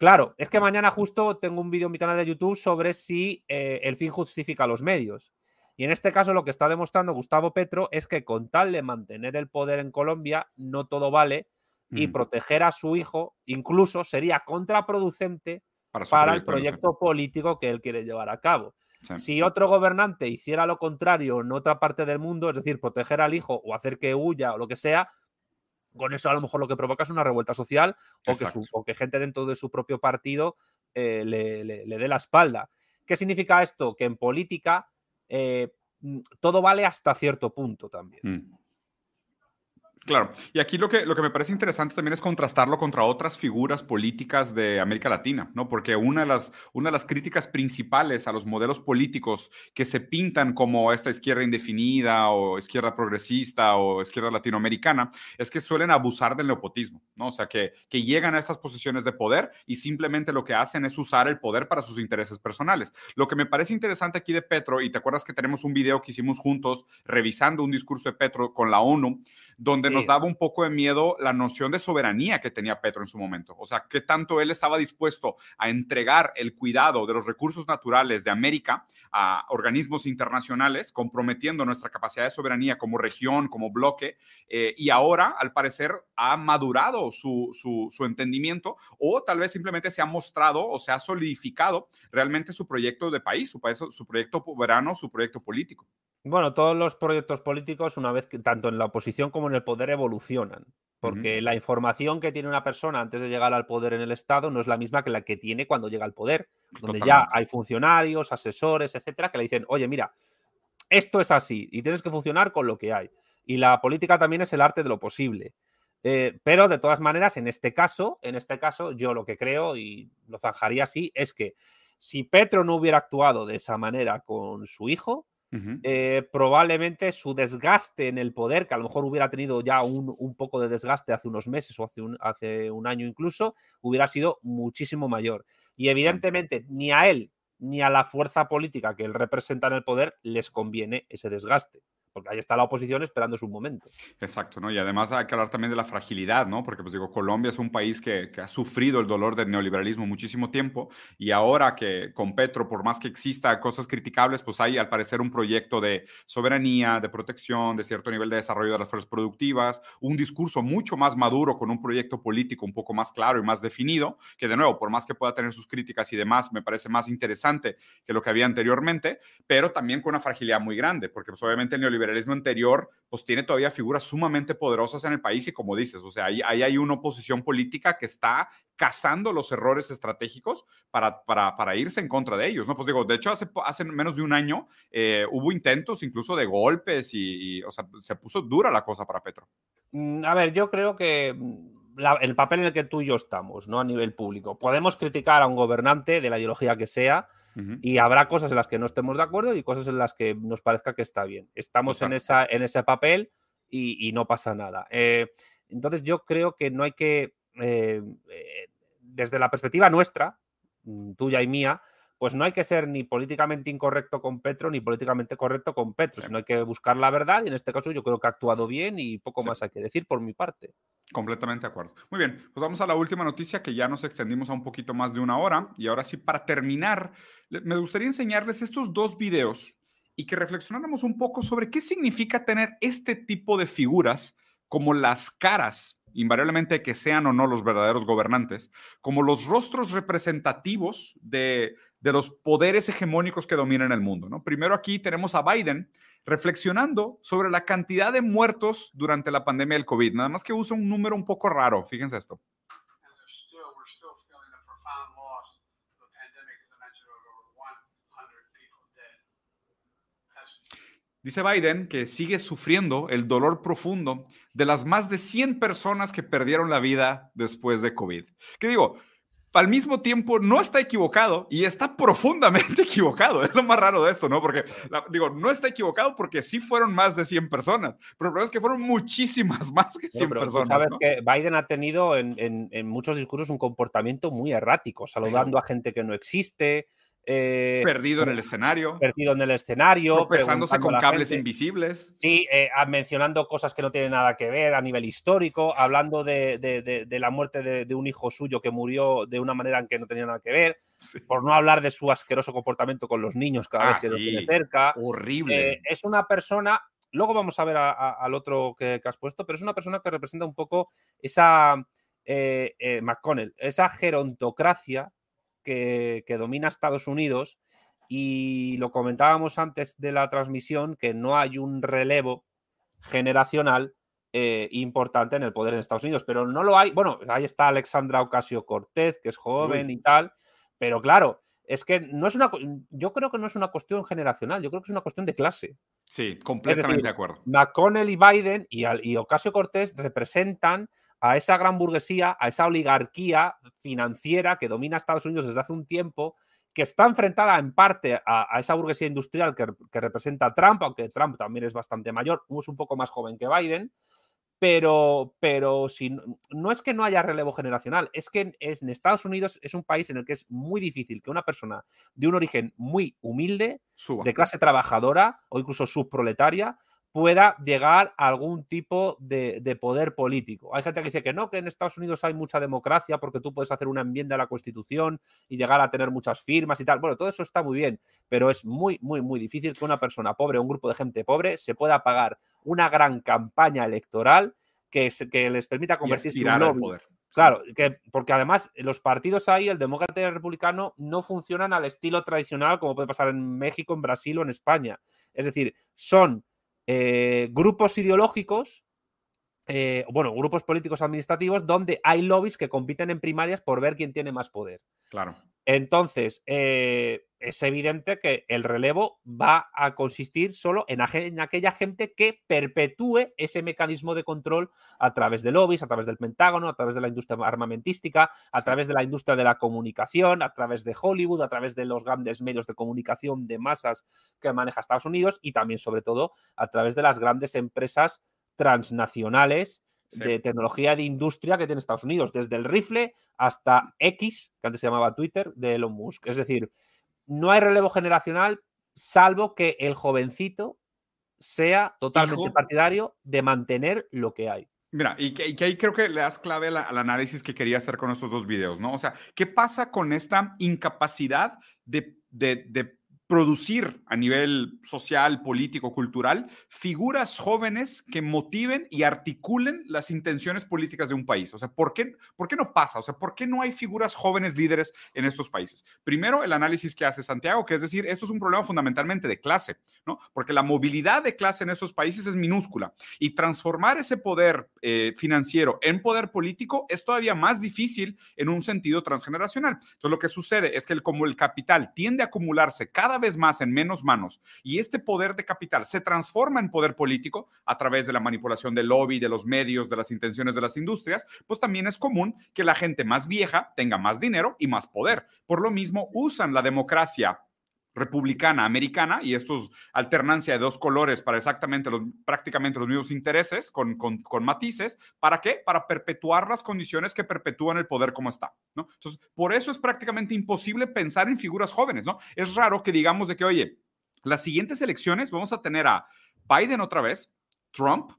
Claro, es que mañana justo tengo un vídeo en mi canal de YouTube sobre si eh, el fin justifica los medios. Y en este caso lo que está demostrando Gustavo Petro es que con tal de mantener el poder en Colombia, no todo vale y Mm. proteger a su hijo incluso sería contraproducente Para, el proyecto, político que él quiere llevar a cabo. Sí. Si otro gobernante hiciera lo contrario en otra parte del mundo, es decir, proteger al hijo o hacer que huya o lo que sea, con eso a lo mejor lo que provoca es una revuelta social o que, Exacto. su- o que gente dentro de su propio partido eh, le, le- le dé la espalda. ¿Qué significa esto? Que en política eh, mm, todo vale hasta cierto punto también. Mm. Claro, y aquí lo que, lo que me parece interesante también es contrastarlo contra otras figuras políticas de América Latina, ¿no? Porque una de las, una de las críticas principales a los modelos políticos que se pintan como esta izquierda indefinida o izquierda progresista o izquierda latinoamericana es que suelen abusar del nepotismo, ¿no? O sea, que, que llegan a estas posiciones de poder y simplemente lo que hacen es usar el poder para sus intereses personales. Lo que me parece interesante aquí de Petro, y te acuerdas que tenemos un video que hicimos juntos revisando un discurso de Petro con la ONU, donde Sí. nos daba un poco de miedo la noción de soberanía que tenía Petro en su momento. O sea, qué tanto él estaba dispuesto a entregar el cuidado de los recursos naturales de América a organismos internacionales, comprometiendo nuestra capacidad de soberanía como región, como bloque, eh, y ahora, al parecer, ha madurado su, su, su entendimiento o tal vez simplemente se ha mostrado o se ha solidificado realmente su proyecto de país, su, país, su proyecto soberano, su proyecto político. Bueno, todos los proyectos políticos, una vez que tanto en la oposición como en el poder, evolucionan. Porque la información que tiene una persona antes de llegar al poder en el Estado no es la misma que la que tiene cuando llega al poder, donde ya hay funcionarios, asesores, etcétera, que le dicen, oye, mira, esto es así y tienes que funcionar con lo que hay. Y la política también es el arte de lo posible. Eh, pero de todas maneras, en este caso, en este caso, yo lo que creo, y lo zanjaría así, es que si Petro no hubiera actuado de esa manera con su hijo, Eh, probablemente su desgaste en el poder, que a lo mejor hubiera tenido ya un, un poco de desgaste hace unos meses o hace un, hace un año incluso, hubiera sido muchísimo mayor. Y evidentemente ni a él ni a la fuerza política que él representa en el poder les conviene ese desgaste. Porque ahí está la oposición esperando su momento. Exacto, ¿no? Y además hay que hablar también de la fragilidad, ¿no? Porque, pues digo, Colombia es un país que, ha sufrido el dolor del neoliberalismo muchísimo tiempo y ahora que con Petro, por más que exista cosas criticables, pues hay al parecer un proyecto de soberanía, de protección, de cierto nivel de desarrollo de las fuerzas productivas, un discurso mucho más maduro con un proyecto político un poco más claro y más definido, que de nuevo, por más que pueda tener sus críticas y demás, me parece más interesante que lo que había anteriormente, pero también con una fragilidad muy grande, porque pues obviamente el neoliberalismo liberalismo anterior, pues tiene todavía figuras sumamente poderosas en el país y como dices, o sea, ahí, ahí hay una oposición política que está cazando los errores estratégicos para, para, para, irse en contra de ellos, ¿no? Pues digo, de hecho, hace, hace menos de un año eh, hubo intentos incluso de golpes y, y, o sea, se puso dura la cosa para Petro. Mm, A ver, yo creo que mm, la, el papel en el que tú y yo estamos, ¿no? A nivel público. Podemos criticar a un gobernante de la ideología que sea, Uh -huh. Y habrá cosas en las que no estemos de acuerdo y cosas en las que nos parezca que está bien. Estamos en, esa, en ese papel y, y no pasa nada. Eh, entonces yo creo que no hay que, eh, eh, desde la perspectiva nuestra, mm, tuya y mía, pues no hay que ser ni políticamente incorrecto con Petro ni políticamente correcto con Petro, sí. sino hay que buscar la verdad y en este caso yo creo que ha actuado bien y poco sí. más hay que decir por mi parte. Completamente de acuerdo. Muy bien, pues vamos a la última noticia que ya nos extendimos a un poquito más de una hora y ahora sí para terminar, me gustaría enseñarles estos dos videos y que reflexionáramos un poco sobre qué significa tener este tipo de figuras como las caras invariablemente que sean o no los verdaderos gobernantes, como los rostros representativos de, de los poderes hegemónicos que dominan el mundo. ¿no? Primero aquí tenemos a Biden reflexionando sobre la cantidad de muertos durante la pandemia del COVID, nada más que usa un número un poco raro, fíjense esto. Dice Biden que sigue sufriendo el dolor profundo de las más de 100 personas que perdieron la vida después de COVID. ¿Qué digo? Al mismo tiempo no está equivocado y está profundamente equivocado. Es lo más raro de esto, ¿no? Porque, la, digo, no está equivocado porque sí fueron más de 100 personas, pero el problema es que fueron muchísimas más que 100 pero, personas. Sabes ¿no? que Biden ha tenido en, en, en, muchos discursos un comportamiento muy errático, saludando a gente que no existe, Eh, perdido en el escenario. Perdido en el escenario. Pesándose con cables invisibles. Sí, eh, mencionando cosas que no tienen nada que ver a nivel histórico, hablando de, la muerte de, un hijo suyo que murió de una manera en que no tenía nada que ver, por no hablar de su asqueroso comportamiento con los niños cada vez ah, que lo tiene cerca. Horrible. Eh, es una persona, luego vamos a ver al otro que, has puesto, pero es una persona que representa un poco esa... McConnell, esa gerontocracia que, domina Estados Unidos y lo comentábamos antes de la transmisión que no hay un relevo generacional eh, importante en el poder en Estados Unidos, pero no lo hay. Bueno, ahí está Alexandra Ocasio Cortez, que es joven y tal, pero claro, es que no es una. Yo creo que no es una cuestión generacional, yo creo que es una cuestión de clase. Sí, completamente de acuerdo. McConnell y Biden y, y Ocasio Cortez representan a esa gran burguesía, a esa oligarquía financiera que domina Estados Unidos desde hace un tiempo, que está enfrentada en parte a, esa burguesía industrial que, representa Trump, aunque Trump también es bastante mayor, es un poco más joven que Biden, pero, pero si, no es que no haya relevo generacional, es que en, en, Estados Unidos es un país en el que es muy difícil que una persona de un origen muy humilde, de clase trabajadora o incluso subproletaria, pueda llegar a algún tipo de, poder político. Hay gente que dice que no, que en Estados Unidos hay mucha democracia porque tú puedes hacer una enmienda a la Constitución y llegar a tener muchas firmas y tal. Bueno, todo eso está muy bien, pero es muy, muy, muy difícil que una persona pobre o un grupo de gente pobre se pueda pagar una gran campaña electoral que, que les permita convertirse en un lobby. Poder. Claro, que, porque además los partidos ahí, el demócrata y el republicano, no funcionan al estilo tradicional como puede pasar en México, en Brasil o en España. Es decir, son eh, grupos ideológicos, eh, bueno, grupos políticos administrativos donde hay lobbies que compiten en primarias por ver quién tiene más poder. Claro. Entonces, eh, es evidente que el relevo va a consistir solo en, aquella gente que perpetúe ese mecanismo de control a través de lobbies, a través del Pentágono, a través de la industria armamentística, a través de la industria de la comunicación, a través de Hollywood, a través de los grandes medios de comunicación de masas que maneja Estados Unidos y también, sobre todo, a través de las grandes empresas transnacionales de tecnología de industria que tiene Estados Unidos, desde el rifle hasta X, que antes se llamaba Twitter, de Elon Musk. Es decir, no hay relevo generacional salvo que el jovencito sea totalmente partidario de mantener lo que hay. Mira, y que, ahí creo que le das clave al, análisis que quería hacer con estos dos videos, ¿no? O sea, ¿qué pasa con esta incapacidad de, de, de producir a nivel social, político, cultural, figuras jóvenes que motiven y articulen las intenciones políticas de un país. O sea, ¿por qué, ¿por qué no pasa? O sea, ¿por qué no hay figuras jóvenes líderes en estos países? Primero, el análisis que hace Santiago, que es decir, esto es un problema fundamentalmente de clase, ¿no? Porque la movilidad de clase en estos países es minúscula y transformar ese poder eh, financiero en poder político es todavía más difícil en un sentido transgeneracional. Entonces, lo que sucede es que el, como el capital tiende a acumularse cada vez más en menos manos y este poder de capital se transforma en poder político a través de la manipulación del lobby, de los medios, de las intenciones de las industrias, pues también es común que la gente más vieja tenga más dinero y más poder. Por lo mismo, usan la democracia republicana americana y esto es alternancia de dos colores para exactamente los, prácticamente los mismos intereses con, con, con, matices. ¿Para qué? Para perpetuar las condiciones que perpetúan el poder como está. Entonces, por eso es prácticamente imposible pensar en figuras jóvenes, ¿no? Es raro que digamos de que, oye, las siguientes elecciones vamos a tener a Biden otra vez, Trump,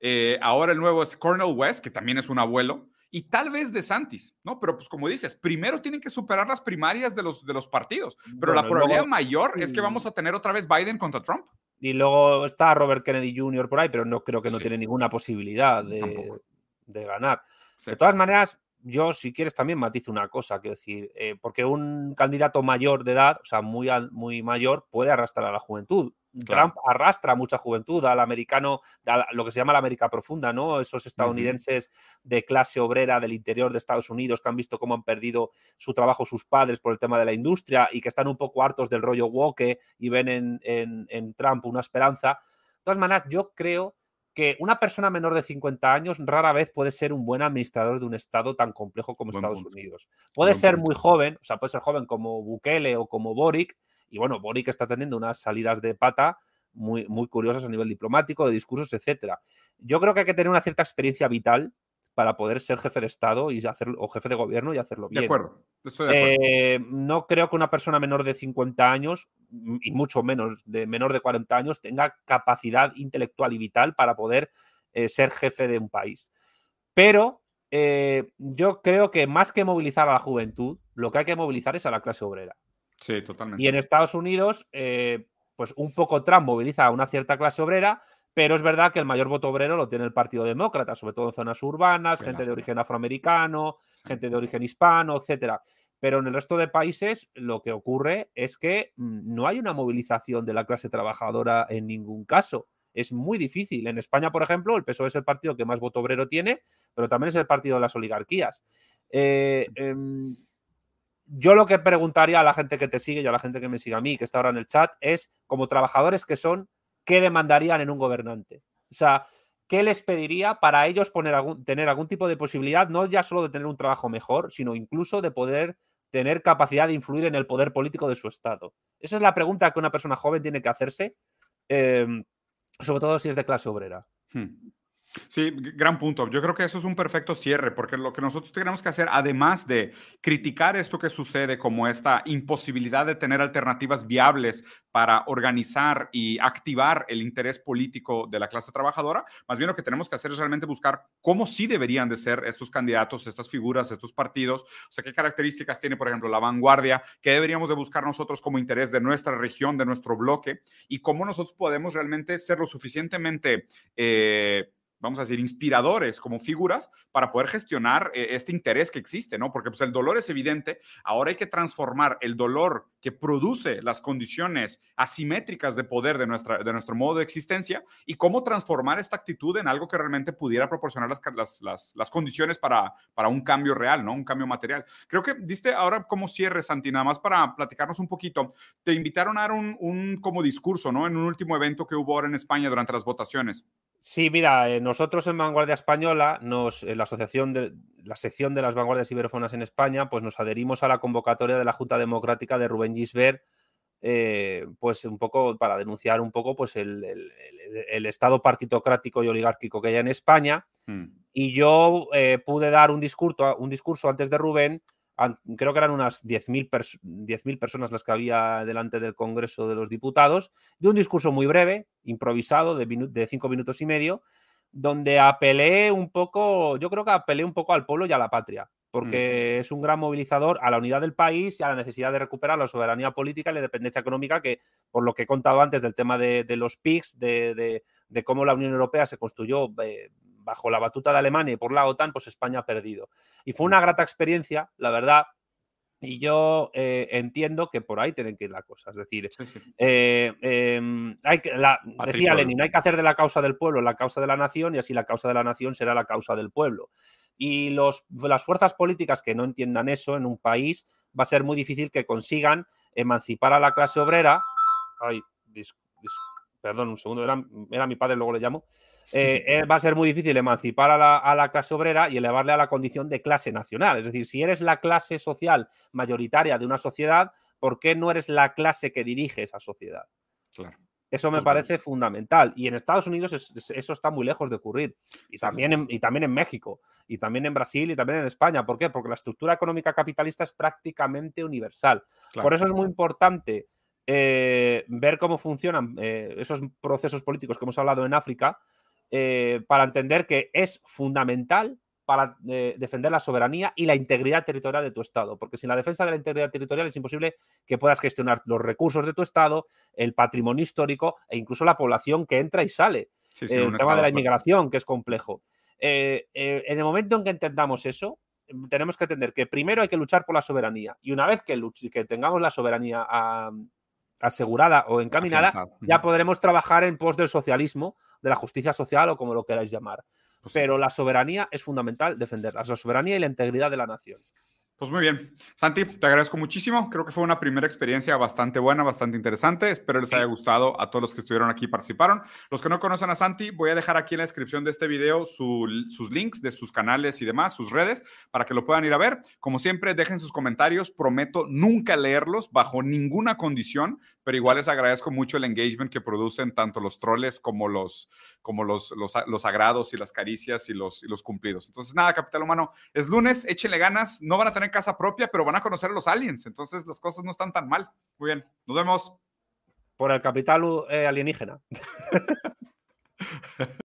eh, ahora el nuevo es Cornel West, que también es un abuelo, y tal vez de Santis, ¿no? Pero pues como dices, primero tienen que superar las primarias de los, de los partidos, pero la probabilidad mayor es que vamos a tener otra vez Biden contra Trump. Y luego está Robert Kennedy Jr. por ahí, pero no creo que no tiene ninguna posibilidad de, de ganar. De todas maneras, yo, si quieres, también matizo una cosa, quiero decir, eh, porque un candidato mayor de edad, o sea, muy, muy mayor, puede arrastrar a la juventud. Trump arrastra mucha juventud al americano, a lo que se llama la América profunda, ¿no? Esos estadounidenses de clase obrera del interior de Estados Unidos que han visto cómo han perdido su trabajo sus padres por el tema de la industria y que están un poco hartos del rollo woke y ven en, en Trump una esperanza. De todas maneras, yo creo que una persona menor de 50 años rara vez puede ser un buen administrador de un estado tan complejo como Estados Unidos. Puede ser muy joven, o sea, puede ser joven como Bukele o como Boric, y bueno, Boric está teniendo unas salidas de pata muy, muy curiosas a nivel diplomático, de discursos, etcétera. Yo creo que hay que tener una cierta experiencia vital para poder ser jefe de Estado y hacer, o jefe de gobierno y hacerlo bien. De acuerdo, estoy de acuerdo. Eh, no creo que una persona menor de 50 años, y mucho menos de menor de 40 años, tenga capacidad intelectual y vital para poder eh, ser jefe de un país. Pero eh, yo creo que más que movilizar a la juventud, lo que hay que movilizar es a la clase obrera. Sí, totalmente. Y en Estados Unidos, pues un poco Trump moviliza a una cierta clase obrera, pero es verdad que el mayor voto obrero lo tiene el Partido Demócrata, sobre todo en zonas urbanas, gente de origen afroamericano, gente de origen hispano, etcétera. Pero en el resto de países lo que ocurre es que mm, no hay una movilización de la clase trabajadora en ningún caso. Es muy difícil. En España, por ejemplo, el PSOE es el partido que más voto obrero tiene, pero también es el partido de las oligarquías. Eh, em, yo lo que preguntaría a la gente que te sigue y a la gente que me sigue a mí, que está ahora en el chat, es como trabajadores que son, ¿qué demandarían en un gobernante? O sea, ¿qué les pediría para ellos poner tener algún tipo de posibilidad, no ya solo de tener un trabajo mejor, sino incluso de poder tener capacidad de influir en el poder político de su Estado? Esa es la pregunta que una persona joven tiene que hacerse, em, sobre todo si es de clase obrera. Hmm. Sí, gran punto. Yo creo que eso es un perfecto cierre, porque lo que nosotros tenemos que hacer, además de criticar esto que sucede como esta imposibilidad de tener alternativas viables para organizar y activar el interés político de la clase trabajadora, más bien lo que tenemos que hacer es realmente buscar cómo sí deberían de ser estos candidatos, estas figuras, estos partidos, o sea, qué características tiene, por ejemplo, la vanguardia, qué deberíamos de buscar nosotros como interés de nuestra región, de nuestro bloque, y cómo nosotros podemos realmente ser lo suficientemente... Eh, vamos a decir, inspiradores como figuras para poder gestionar eh, este interés que existe, ¿no? Porque pues el dolor es evidente, ahora hay que transformar el dolor que produce las condiciones asimétricas de poder de, nuestra, de nuestro modo de existencia y cómo transformar esta actitud en algo que realmente pudiera proporcionar las, las, las, condiciones para, para un cambio real, ¿no? Un cambio material. Creo que diste ahora como cierre, Santi, nada más para platicarnos un poquito, te invitaron a dar un, un como discurso, ¿no? En un último evento que hubo ahora en España durante las votaciones. Sí, mira, eh, nosotros en Vanguardia Española, nos, en la asociación de la sección de las vanguardias iberofonas en España, pues nos adherimos a la convocatoria de la Junta Democrática de Rubén Gisbert, eh, pues un poco para denunciar un poco pues el, estado partitocrático y oligárquico que hay en España. Hmm. Y yo eh, pude dar un discurso, un discurso antes de Rubén creo que eran unas 10.000 personas las que había delante del Congreso de los Diputados, de un discurso muy breve, improvisado, de, de cinco minutos y medio, donde apelé un poco, yo creo que apelé un poco al pueblo y a la patria, porque es un gran movilizador a la unidad del país y a la necesidad de recuperar la soberanía política y la dependencia económica, que por lo que he contado antes del tema de, los PICs, de, cómo la Unión Europea se construyó eh, bajo la batuta de Alemania y por la OTAN, pues España ha perdido. Y fue una grata experiencia, la verdad. Y yo eh, entiendo que por ahí tienen que ir las cosas. Es decir, eh, em, hay que, decía Lenin, hay que hacer de la causa del pueblo la causa de la nación y así la causa de la nación será la causa del pueblo. Y los, las fuerzas políticas que no entiendan eso en un país va a ser muy difícil que consigan emancipar a la clase obrera. Ay, perdón, un segundo, era, era mi padre, luego le llamo. Eh, eh, va a ser muy difícil emancipar a la, clase obrera y elevarle a la condición de clase nacional. Es decir, si eres la clase social mayoritaria de una sociedad, ¿por qué no eres la clase que dirige esa sociedad? Claro. Eso me parece fundamental. Y en Estados Unidos eso está muy lejos de ocurrir. Y también, en, y también en México, y también en Brasil, y también en España. ¿Por qué? Porque la estructura económica capitalista es prácticamente universal. Por eso es muy importante eh, ver cómo funcionan esos procesos políticos que hemos hablado en África, eh, para entender que es fundamental para eh, defender la soberanía y la integridad territorial de tu Estado, porque sin la defensa de la integridad territorial es imposible que puedas gestionar los recursos de tu Estado, el patrimonio histórico e incluso la población que entra y sale. el tema de la inmigración, que es complejo. Eh, en el momento en que entendamos eso, tenemos que entender que primero hay que luchar por la soberanía y una vez que, que tengamos la soberanía a, asegurada o encaminada, ya podremos trabajar en pos del socialismo, de la justicia social o como lo queráis llamar. Pues Pero la soberanía es fundamental defenderla, la soberanía y la integridad de la nación. Pues muy bien. Santi, te agradezco muchísimo. Creo que fue una primera experiencia bastante buena, bastante interesante. Espero les haya gustado a todos los que estuvieron aquí y participaron. Los que no conocen a Santi, voy a dejar aquí en la descripción de este video sus links de sus canales y demás, sus redes, para que lo puedan ir a ver. Como siempre, dejen sus comentarios. Prometo nunca leerlos bajo ninguna condición, pero igual les agradezco mucho el engagement que producen tanto los troles como los, como los, los, los agrados y las caricias y los, y los cumplidos. Entonces, nada, Capital Humano, es lunes, échenle ganas. No van a tener casa propia, pero van a conocer a los aliens. Entonces las cosas no están tan mal. Muy bien, nos vemos. Por el capital eh, alienígena.